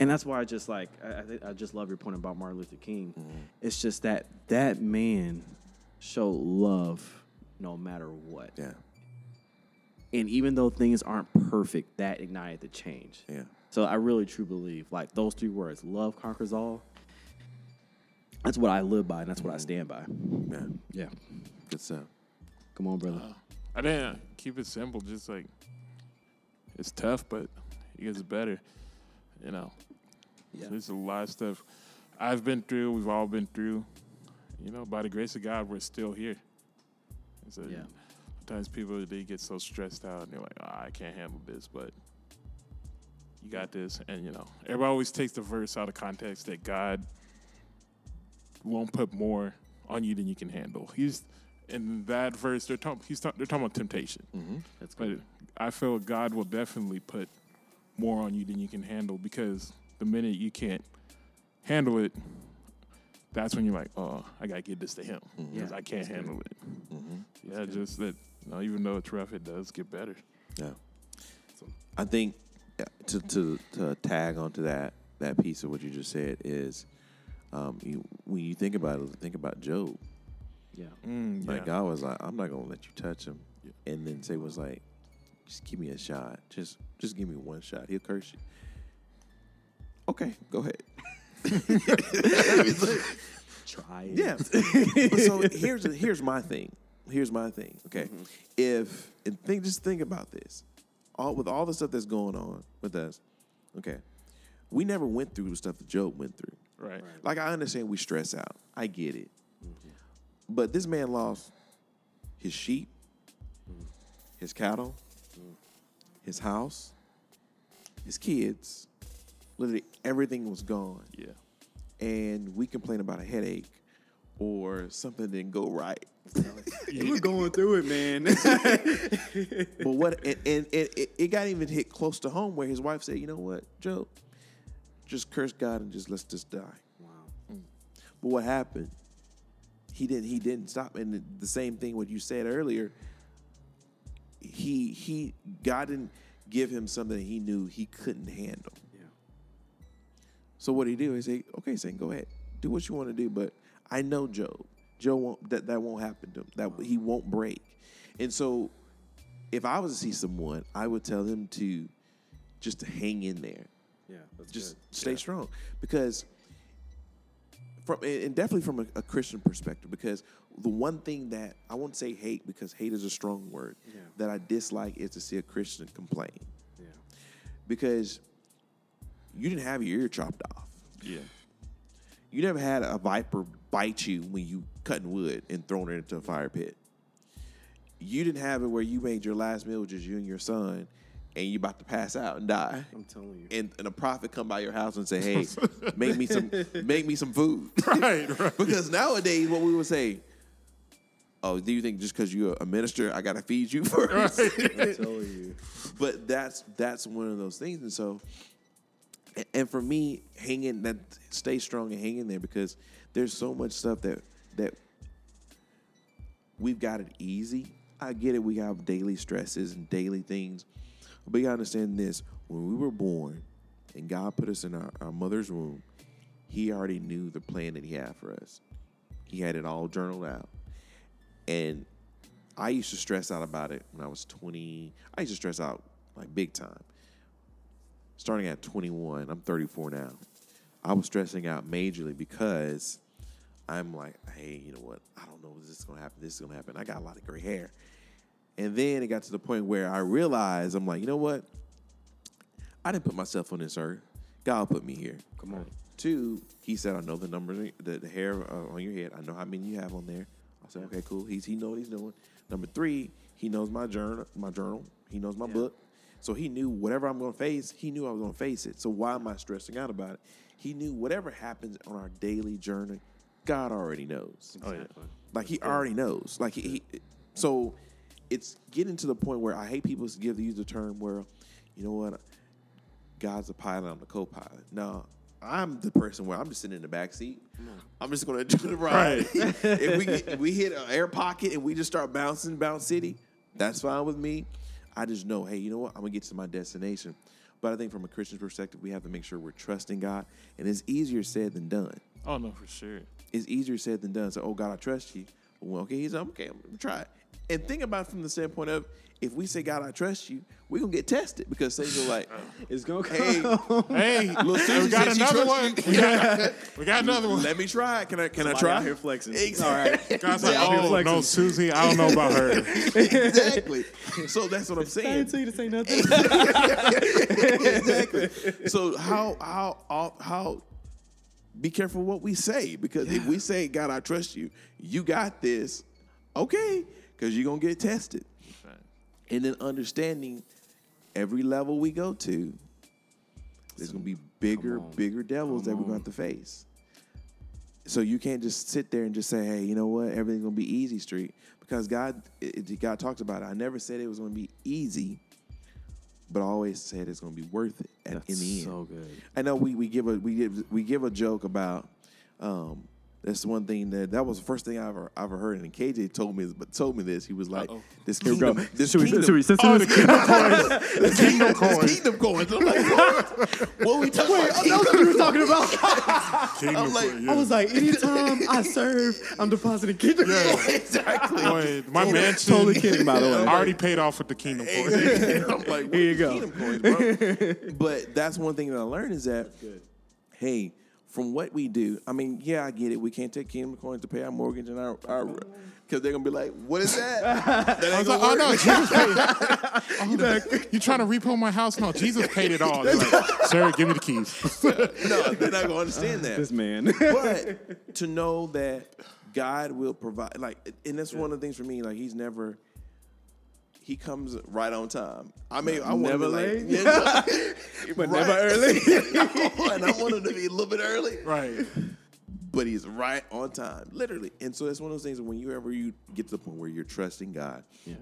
S2: And that's why I just like I, I, I just love your point about Martin Luther King. Mm-hmm. It's just that that man showed love no matter what.
S1: Yeah.
S2: And even though things aren't perfect, that ignited the change.
S1: Yeah.
S2: So I really truly believe like those three words, love conquers all. That's what I live by and that's what I mm-hmm. stand by.
S1: Yeah,
S2: Yeah.
S1: good stuff.
S2: Come on, brother.
S3: I didn't keep it simple. Just like it's tough, but it gets better. You know,
S2: Yeah.
S3: there's a lot of stuff I've been through. We've all been through. You know, by the grace of God, we're still here. So
S2: Yeah.
S3: Sometimes people they get so stressed out and they're like, "Ah, I can't handle this," but you got this. And you know, everybody always takes the verse out of context that God won't put more on you than you can handle. He's in that verse. They're talking. He's talk, they're talking about temptation. Mm-hmm.
S2: That's
S3: But. I feel God will definitely put more on you than you can handle because the minute you can't handle it, that's when you're like, oh, I gotta give this to Him mm-hmm. because
S2: Yeah,
S3: I can't
S2: that's good.
S3: handle it. Mm-hmm. Yeah, just that. You know, even though it's rough, it does get better.
S1: Yeah. I think uh, to to to tag onto that that piece of what you just said is um, you, when you think about it, think about Job.
S2: Yeah.
S3: Mm,
S1: Like
S3: yeah.
S1: God was like, I'm not gonna let you touch him, and then say was like, just give me a shot, just just give me one shot. He'll curse you. Okay, go ahead.
S2: Try it.
S1: Yeah. So here's here's my thing. Here's my thing. Okay, mm-hmm. if and think just think about this, all with all the stuff that's going on with us. Okay, we never went through the stuff that Job went through.
S3: right.
S1: Like I understand we stress out. I get it. Mm-hmm. But this man lost his sheep, mm-hmm. his cattle, his house, his kids. Literally everything was gone.
S3: Yeah.
S1: And we complain about a headache or something didn't go right.
S2: We're going through it, man.
S1: But what and, and, and it, it got even hit close to home where his wife said, "You know what, Joe? Just curse God and just let's just die."
S2: wow. Mm.
S1: But what happened? He didn't. He didn't stop. And the, the same thing what you said earlier. He he God didn't give him something he knew he couldn't handle.
S2: Yeah.
S1: So what he do is say, "Okay, Satan, go ahead, do what you want to do." But I know Job. Job won't that that won't happen to him. That he won't break. And so, if I was to see someone, I would tell them to just to hang in there.
S2: Yeah.
S1: Just
S2: good.
S1: stay strong because from and definitely from a, a Christian perspective because the one thing that I won't say hate because hate is a strong word
S2: Yeah.
S1: that I dislike is to see a Christian complain
S2: Yeah.
S1: because you didn't have your ear chopped off.
S3: Yeah.
S1: You never had a viper bite you when you cutting wood and throwing it into a fire pit. You didn't have it where you made your last meal just you and your son and you about to pass out and die.
S2: I'm telling you.
S1: and, and a prophet come by your house and say, "Hey, make me some, make me some food."
S3: Right. Right.
S1: because nowadays, what we would say, "Oh, do you think just because you're a minister, I gotta feed you first?
S2: I'm telling you.
S1: but that's that's one of those things, and so, a- and for me, hanging that, stay strong and hang in there because there's so much stuff that that we've got it easy. I get it. We have daily stresses and daily things. But you understand this. When we were born and God put us in our, our mother's womb, He already knew the plan that He had for us. He had it all journaled out. And I used to stress out about it when I was 20. I used to stress out like big time. Starting at 21, I'm 34 now. I was stressing out majorly because I'm like, hey, you know what? I don't know if this is gonna happen. This is gonna happen. I got a lot of gray hair. And then it got to the point where I realized I'm like, you know what? I didn't put myself on this earth. God put me here.
S2: Come on.
S1: Two, he said, I know the numbers, the, the hair uh, on your head. I know how many you have on there. I said, okay, cool. He's, he know what he's doing. Number three, he knows my journal, my journal. He knows my
S2: Yeah.
S1: book. So he knew whatever I'm going to face, he knew I was going to face it. So why am I stressing out about it? He knew whatever happens on our daily journey, God already knows.
S3: Oh, yeah.
S2: Exactly.
S1: Like he already knows. Like he, he so it's getting to the point where I hate people to give use the term where, you know what, God's a pilot, I'm the co-pilot. No, I'm the person where I'm just sitting in the back seat. I'm just gonna do the ride. if we get, if we hit an air pocket and we just start bouncing, bounce city, that's fine with me. I just know, hey, you know what, I'm gonna get to my destination. But I think from a Christian perspective, we have to make sure we're trusting God, and it's easier said than done
S3: Oh no, for sure.
S1: it's easier said than done. So, oh God, I trust you. Well, okay, he's okay. I'm gonna try it. And think about it from the standpoint of if we say, God, I trust you, we're gonna get tested because Satan's gonna like,
S2: It's gonna
S1: hey,
S3: Hey,
S1: Susie
S3: we got another one. We got, we got another one.
S1: let me try. Can I can I try?
S2: out here flexing.
S1: Exactly.
S3: God's like,
S2: out
S3: oh no, Susie, I don't know about her.
S1: exactly. So that's what I'm saying.
S2: I didn't tell you to say nothing.
S1: exactly. So how how how how be careful what we say because if we say God I trust you, you got this, okay, because you're gonna get tested. And then understanding every level we go to, there's gonna be bigger, bigger devils that we're gonna have to face. So you can't just sit there and just say, "Hey, you know what? Everything's gonna be easy street," because God, it, God talks about it. I never said it was gonna be easy, but I always said it's gonna be worth it at, in the end.
S2: so good.
S1: I know we, we give a we give we give a joke about um that's one thing that that was the first thing I ever I ever heard and KJ told me but told me this he was like
S3: Uh-oh.
S1: this
S2: Here we go.
S1: kingdom this
S2: Should we,
S1: kingdom,
S2: should we censor
S3: Oh, the kingdom coins. The kingdom
S1: this
S3: coins.
S1: kingdom coins I'm like what what we talking about
S2: That was what you were talking about.
S3: Kingdom
S1: I'm like,
S3: coins,
S2: I was like, anytime I serve, I'm depositing kingdom.
S3: Yeah.
S1: exactly
S3: Boy, my mansion
S2: Totally kidding, by the way.
S3: I already paid off with the kingdom coins.
S1: I'm like what
S2: Here you go.
S1: coins bro but that's one thing that I learned is that hey, from what we do, I mean, yeah, I get it. We can't take Kingdom Coins to pay our mortgage and our, our mm-hmm. because they're gonna be like, what is that? that
S3: I
S1: ain't
S3: was like,
S1: gonna
S3: oh no,
S1: work.
S3: Jesus paid. Oh, you trying to repo my house? No, Jesus paid it all. They're like, Sir, give me the keys.
S1: no, they're not gonna understand that.
S2: This man.
S1: but to know that God will provide, like, and that's one of the things for me. Like, He's never. He comes right on time. I mean, I want
S2: Never late?
S1: like, yeah,
S2: but
S1: right.
S2: never early.
S1: and I want him to be a little bit early,
S3: Right.
S1: but he's right on time, literally. And so it's one of those things when you ever you get to the point where you're trusting God,
S2: yeah.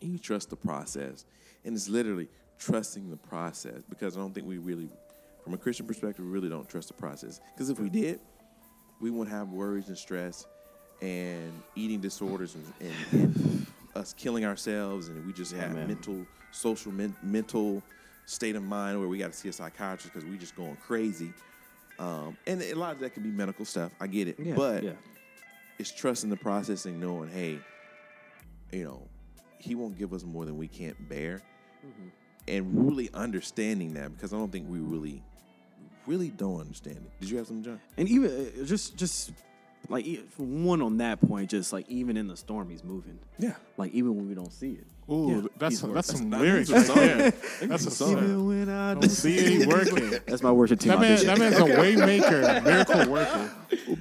S1: and you trust the process. And it's literally trusting the process because I don't think we really, from a Christian perspective, we really don't trust the process. Because if we did, we wouldn't have worries and stress and eating disorders and, and, and us killing ourselves. And we just have
S2: man.
S1: mental, social, men, mental state of mind where we got to see a psychiatrist because we just going crazy. Um, and a lot of that can be medical stuff. I get it.
S2: Yeah.
S1: but
S2: yeah.
S1: it's trusting the process and knowing, hey, you know, he won't give us more than we can't bear.
S2: Mm-hmm.
S1: And really understanding that because I don't think we really, really don't understand it. Did you have some, John?
S2: And even uh, just just like one on that point, just like even in the storm, he's moving.
S1: Yeah.
S2: Like even when we don't see it.
S3: Ooh,
S2: Yeah,
S3: that's
S2: he's
S3: that's some
S1: That's-
S3: lyrics
S1: that's
S3: right
S1: a
S3: there.
S1: song.
S3: That's a
S1: song.
S3: song.
S2: when I
S3: Don't see it working.
S2: That's my worship team.
S3: That man, that man's a waymaker, miracle worker.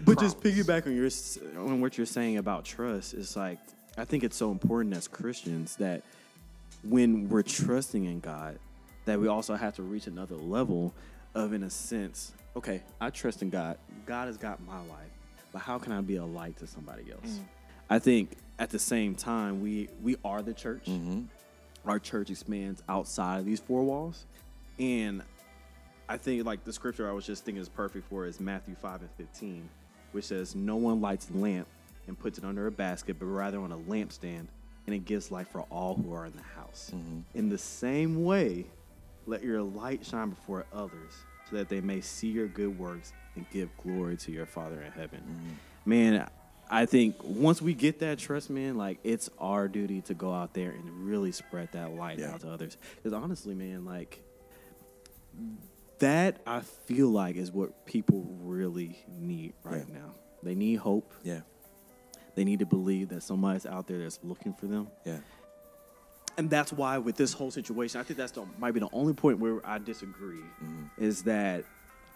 S2: But just piggyback on your on what you're saying about trust, it's like I think it's so important as Christians that when we're trusting in God, that we also have to reach another level of, in a sense, okay, I trust in God. God has got my life, but how can I be a light to somebody else? Mm. I think at the same time, we we are the church. Mm-hmm. Our church expands outside of these four walls, and I think like the scripture I was just thinking is perfect for is Matthew 5 and 15, which says, No one lights a lamp and puts it under a basket, but rather on a lampstand, and it gives light for all who are in the house. Mm-hmm. In the same way, let your light shine before others, so that they may see your good works and give glory to your Father in heaven. Man, I think once we get that trust, man, like it's our duty to go out there and really spread that light
S1: Yeah.
S2: out to others. Because honestly, man, like that I feel like is what people really need right
S1: Yeah.
S2: now. They need hope.
S1: Yeah.
S2: They need to believe that somebody's out there that's looking for them.
S1: Yeah.
S2: And that's why with this whole situation, I think that's the, might be the only point where I disagree mm-hmm. is that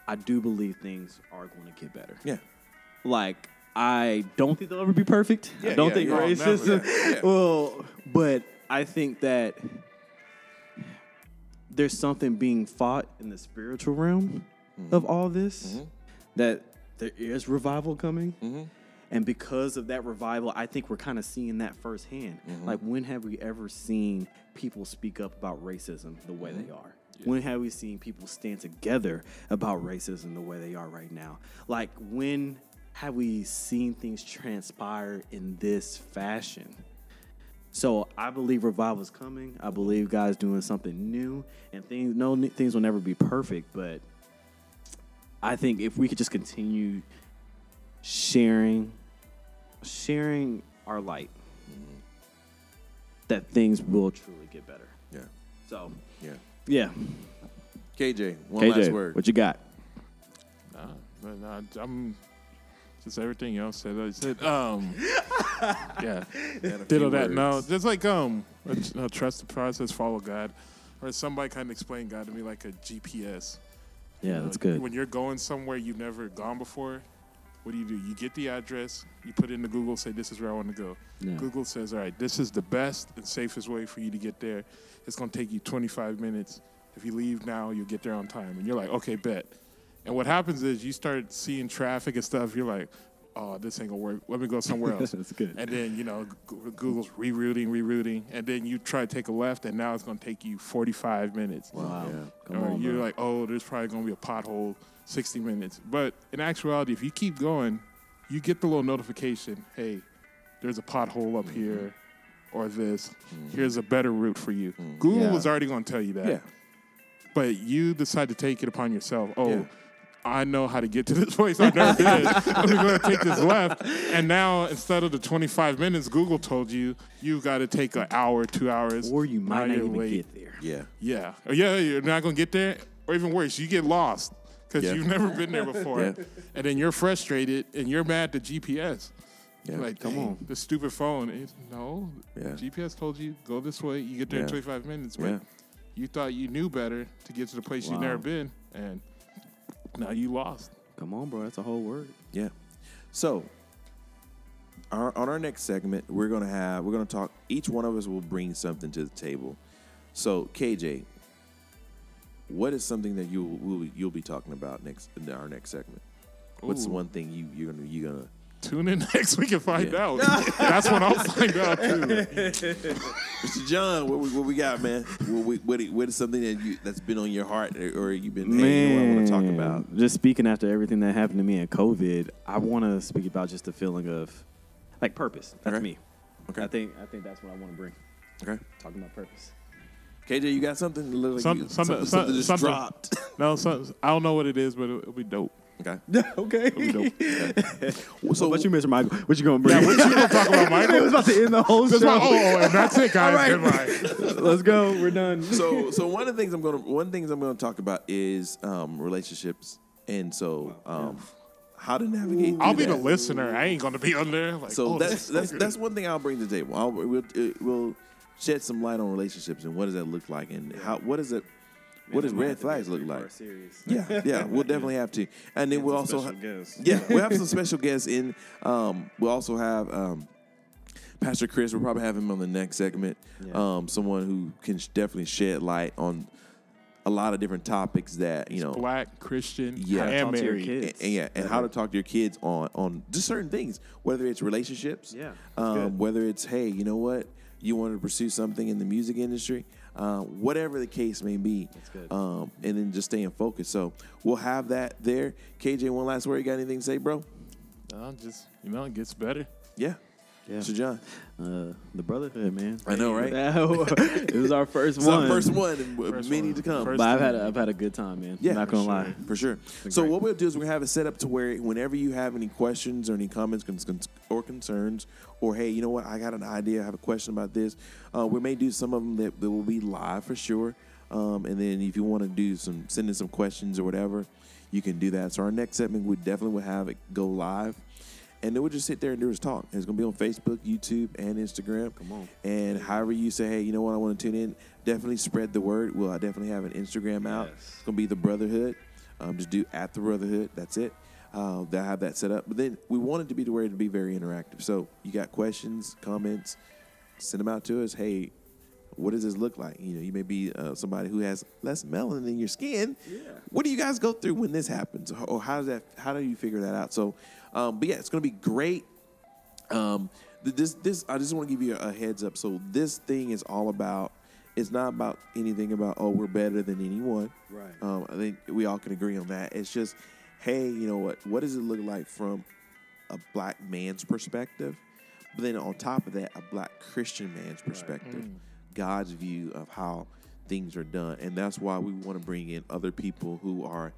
S2: I do believe things are going to get better.
S1: Yeah.
S2: Like I don't think they'll ever be perfect. I don't
S1: yeah,
S2: think
S1: yeah.
S2: Racism.
S1: Yeah, yeah.
S2: Well, but I think that there's something being fought in the spiritual realm
S1: Mm-hmm.
S2: of all this. Mm-hmm. That there is revival coming.
S1: Mm-hmm.
S2: And because of that revival, I think we're kind of seeing that firsthand.
S1: Mm-hmm.
S2: Like, when have we ever seen people speak up about racism the way
S1: Mm-hmm.
S2: they are? When have we seen people stand together about racism the way they are right now? Like, when have we seen things transpire in this fashion? So I believe revival is coming. I believe God's doing something new, and things no things will never be perfect, but I think if we could just continue sharing sharing our light that things will truly get better.
S1: Yeah.
S2: So
S1: Yeah.
S2: yeah,
S1: KJ, one last
S2: KJ,
S1: word.
S2: what you got?
S3: Nah, but nah, I'm just everything else said. I said, um, yeah, ditto that. No, just like um, uh, trust the process, follow God, or somebody kind of explain God to me like a GPS.
S2: Yeah,
S3: You know,
S2: that's good.
S3: When you're going somewhere you've never gone before, what do you do? You get the address, you put it into Google, say this is where I want to go.
S2: Yeah.
S3: Google says, all right, this is the best and safest way for you to get there. It's going to take you 25 minutes. If you leave now, you'll get there on time. And you're like, okay, bet. And what happens is you start seeing traffic and stuff. You're like, oh, this ain't gonna work. Let me go somewhere else.
S2: That's good.
S3: And then you know Google's rerouting, rerouting, and then you try to take a left, and now it's gonna take you 45 minutes.
S2: Wow.
S1: Yeah.
S2: Come
S3: or
S2: on,
S3: you're
S2: bro.
S3: like, oh, there's probably gonna be a pothole, 60 minutes. But in actuality, if you keep going, you get the little notification, hey, there's a pothole up mm-hmm. here, or this. Mm-hmm. Here's a better route for you. Mm-hmm. Google
S2: Yeah.
S3: was already gonna tell you that
S1: Yeah.
S3: but you decide to take it upon yourself. Oh,
S1: Yeah.
S3: I know how to get to this place. I've never been. I'm going to take this left. And now, instead of the 25 minutes Google told you, you've got to take an hour, two hours.
S2: or you might not even
S3: late.
S2: get there.
S1: Yeah.
S3: Yeah. Or yeah, you're not going to get there. Or even worse, you get lost because
S1: Yeah.
S3: you've never been there before.
S1: Yeah.
S3: And then you're frustrated and you're mad at GPS.
S1: Yeah.
S3: Like,
S2: Come on."
S3: The stupid phone. It's- no.
S1: Yeah.
S3: GPS told you, go this way. You get there in 25 minutes. But
S1: Yeah.
S3: you thought you knew better to get to the place you've never been. And now you lost.
S2: Come on, bro. That's a whole word.
S1: Yeah. So, our, on our next segment, we're gonna have we're gonna talk. Each one of us will bring something to the table. So, KJ, what is something that you will you'll be talking about next in our next segment? What's the
S3: Ooh.
S1: one thing you you're gonna you're gonna
S3: Tune in next week and find
S1: Yeah.
S3: out. That's when I'll find out too.
S1: Mr. John, what we, what we got, man? What, we, what, what is something that you that's been on your heart or, or you've been hey, you know what I want to talk about?
S2: Just speaking after everything that happened to me in COVID, I want to speak about just the feeling of like purpose. That's
S1: Okay.
S2: me.
S1: Okay.
S2: I think I think that's what I want to bring.
S1: Okay.
S2: Talking about purpose.
S1: KJ, you got something? It looks like
S3: Some-
S1: you-
S3: something-
S1: something, just
S3: something-
S1: dropped.
S3: No, so, I don't know what it is, but it'll, it'll be dope.
S1: Okay.
S2: okay.
S3: Dope.
S1: So,
S2: So what you, Mr. Michael? What you gonna bring?
S3: Yeah, what you gonna talk about,
S2: I was about to end the whole show.
S3: oh, oh, and that's it, guys.
S2: All right.
S3: Goodbye.
S2: Let's go. We're done.
S1: so so one of the things I'm gonna one things I'm gonna talk about is um, relationships, and so um, how to navigate.
S3: I'll be the listener. I ain't gonna be on there. Like,
S1: So
S3: oh,
S1: that's that's
S3: good.
S1: that's one thing I'll bring to the table. I'll we'll, we'll shed some light on relationships and what does that look like and how what does it what does red flags look like? Yeah, yeah, we'll definitely have to, and then we'll also ha- yeah we'll have some special guests in. Um, we'll also have um, Pastor Chris. We'll probably have him on the next segment.
S2: Yeah.
S1: Um, someone who can sh- definitely shed light on a lot of different topics that you know
S3: black Christian
S1: Yeah.
S3: and
S2: Talk to your
S3: married.
S2: kids.
S1: and, and yeah, and how to talk to your kids on on just certain things, whether it's relationships,
S2: Yeah,
S1: um, whether it's hey, you know what, you want to pursue something in the music industry, uh, whatever the case may be,
S2: That's good.
S1: Um, and then just staying focused. So we'll have that there. KJ, one last word. You got anything to say, bro?
S3: No, just you know, it gets better.
S1: Yeah,
S2: Yeah.
S1: So John,
S2: Uh, the brotherhood, man.
S1: I know, right?
S2: it was our first
S1: it's
S2: one.
S1: our first one, and
S3: First
S1: many
S3: one.
S1: to come.
S3: First
S2: But I've had a, I've had a good time, man.
S1: Yeah,
S2: not gonna
S3: sure.
S2: lie.
S1: For sure. So what we'll do is we'll have it set up to where whenever you have any questions or any comments or concerns, or hey, you know what, I got an idea, I have a question about this. Uh, we may do some of them that, that will be live for sure. Um, and then if you want to do some send in some questions or whatever, you can do that. So our next segment we definitely will have it go live. And then we'll just sit there and do this talk. It's gonna be on Facebook, YouTube, and Instagram.
S2: Come on.
S1: And however you say, hey, you know what, I want to tune in, definitely spread the word. We'll definitely have an Instagram out.
S2: Yes.
S1: It's gonna be the Brotherhood. Um, just do at the Brotherhood. That's it. Uh, they'll have that set up. But then we want it to be the way to be very interactive. So you got questions, comments, send them out to us. Hey, what does this look like? You know, you may be uh, somebody who has less melanin in your skin.
S2: Yeah.
S1: What do you guys go through when this happens, or how does that? How do you figure that out? So, um, but yeah, it's gonna be great. Um, this this I just want to give you a heads up. So this thing is all about. It's not about anything about oh we're better than anyone.
S2: Right.
S1: Um, I think we all can agree on that. It's just, hey, you know what? What does it look like from a black man's perspective? But then on top of that, a black Christian man's perspective, God's view of how things are done, and that's why we want to bring in other people who are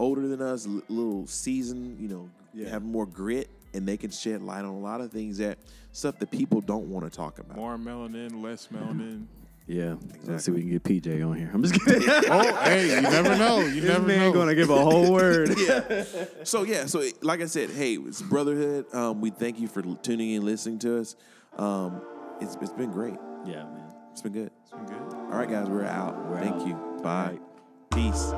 S1: older than us, a little seasoned, you know,
S2: Yeah.
S1: have more grit, and they can shed light on a lot of things that stuff that people don't want to talk about.
S3: More melanin, less melanin.
S2: Yeah. Let's see if we can get PJ on here. I'm just kidding.
S3: oh, hey, you never know. You
S2: this
S3: never
S2: man
S3: know.
S2: gonna give a whole word.
S1: yeah. So yeah, so like I said, hey, it's brotherhood. Um, we thank you for tuning in, listening to us. Um, it's it's been great.
S2: yeah, man.
S1: It's been good.
S3: It's been good.
S1: All right, guys, we're out.
S2: We're
S1: thank
S2: out.
S1: you. Bye.
S2: right.
S1: Peace.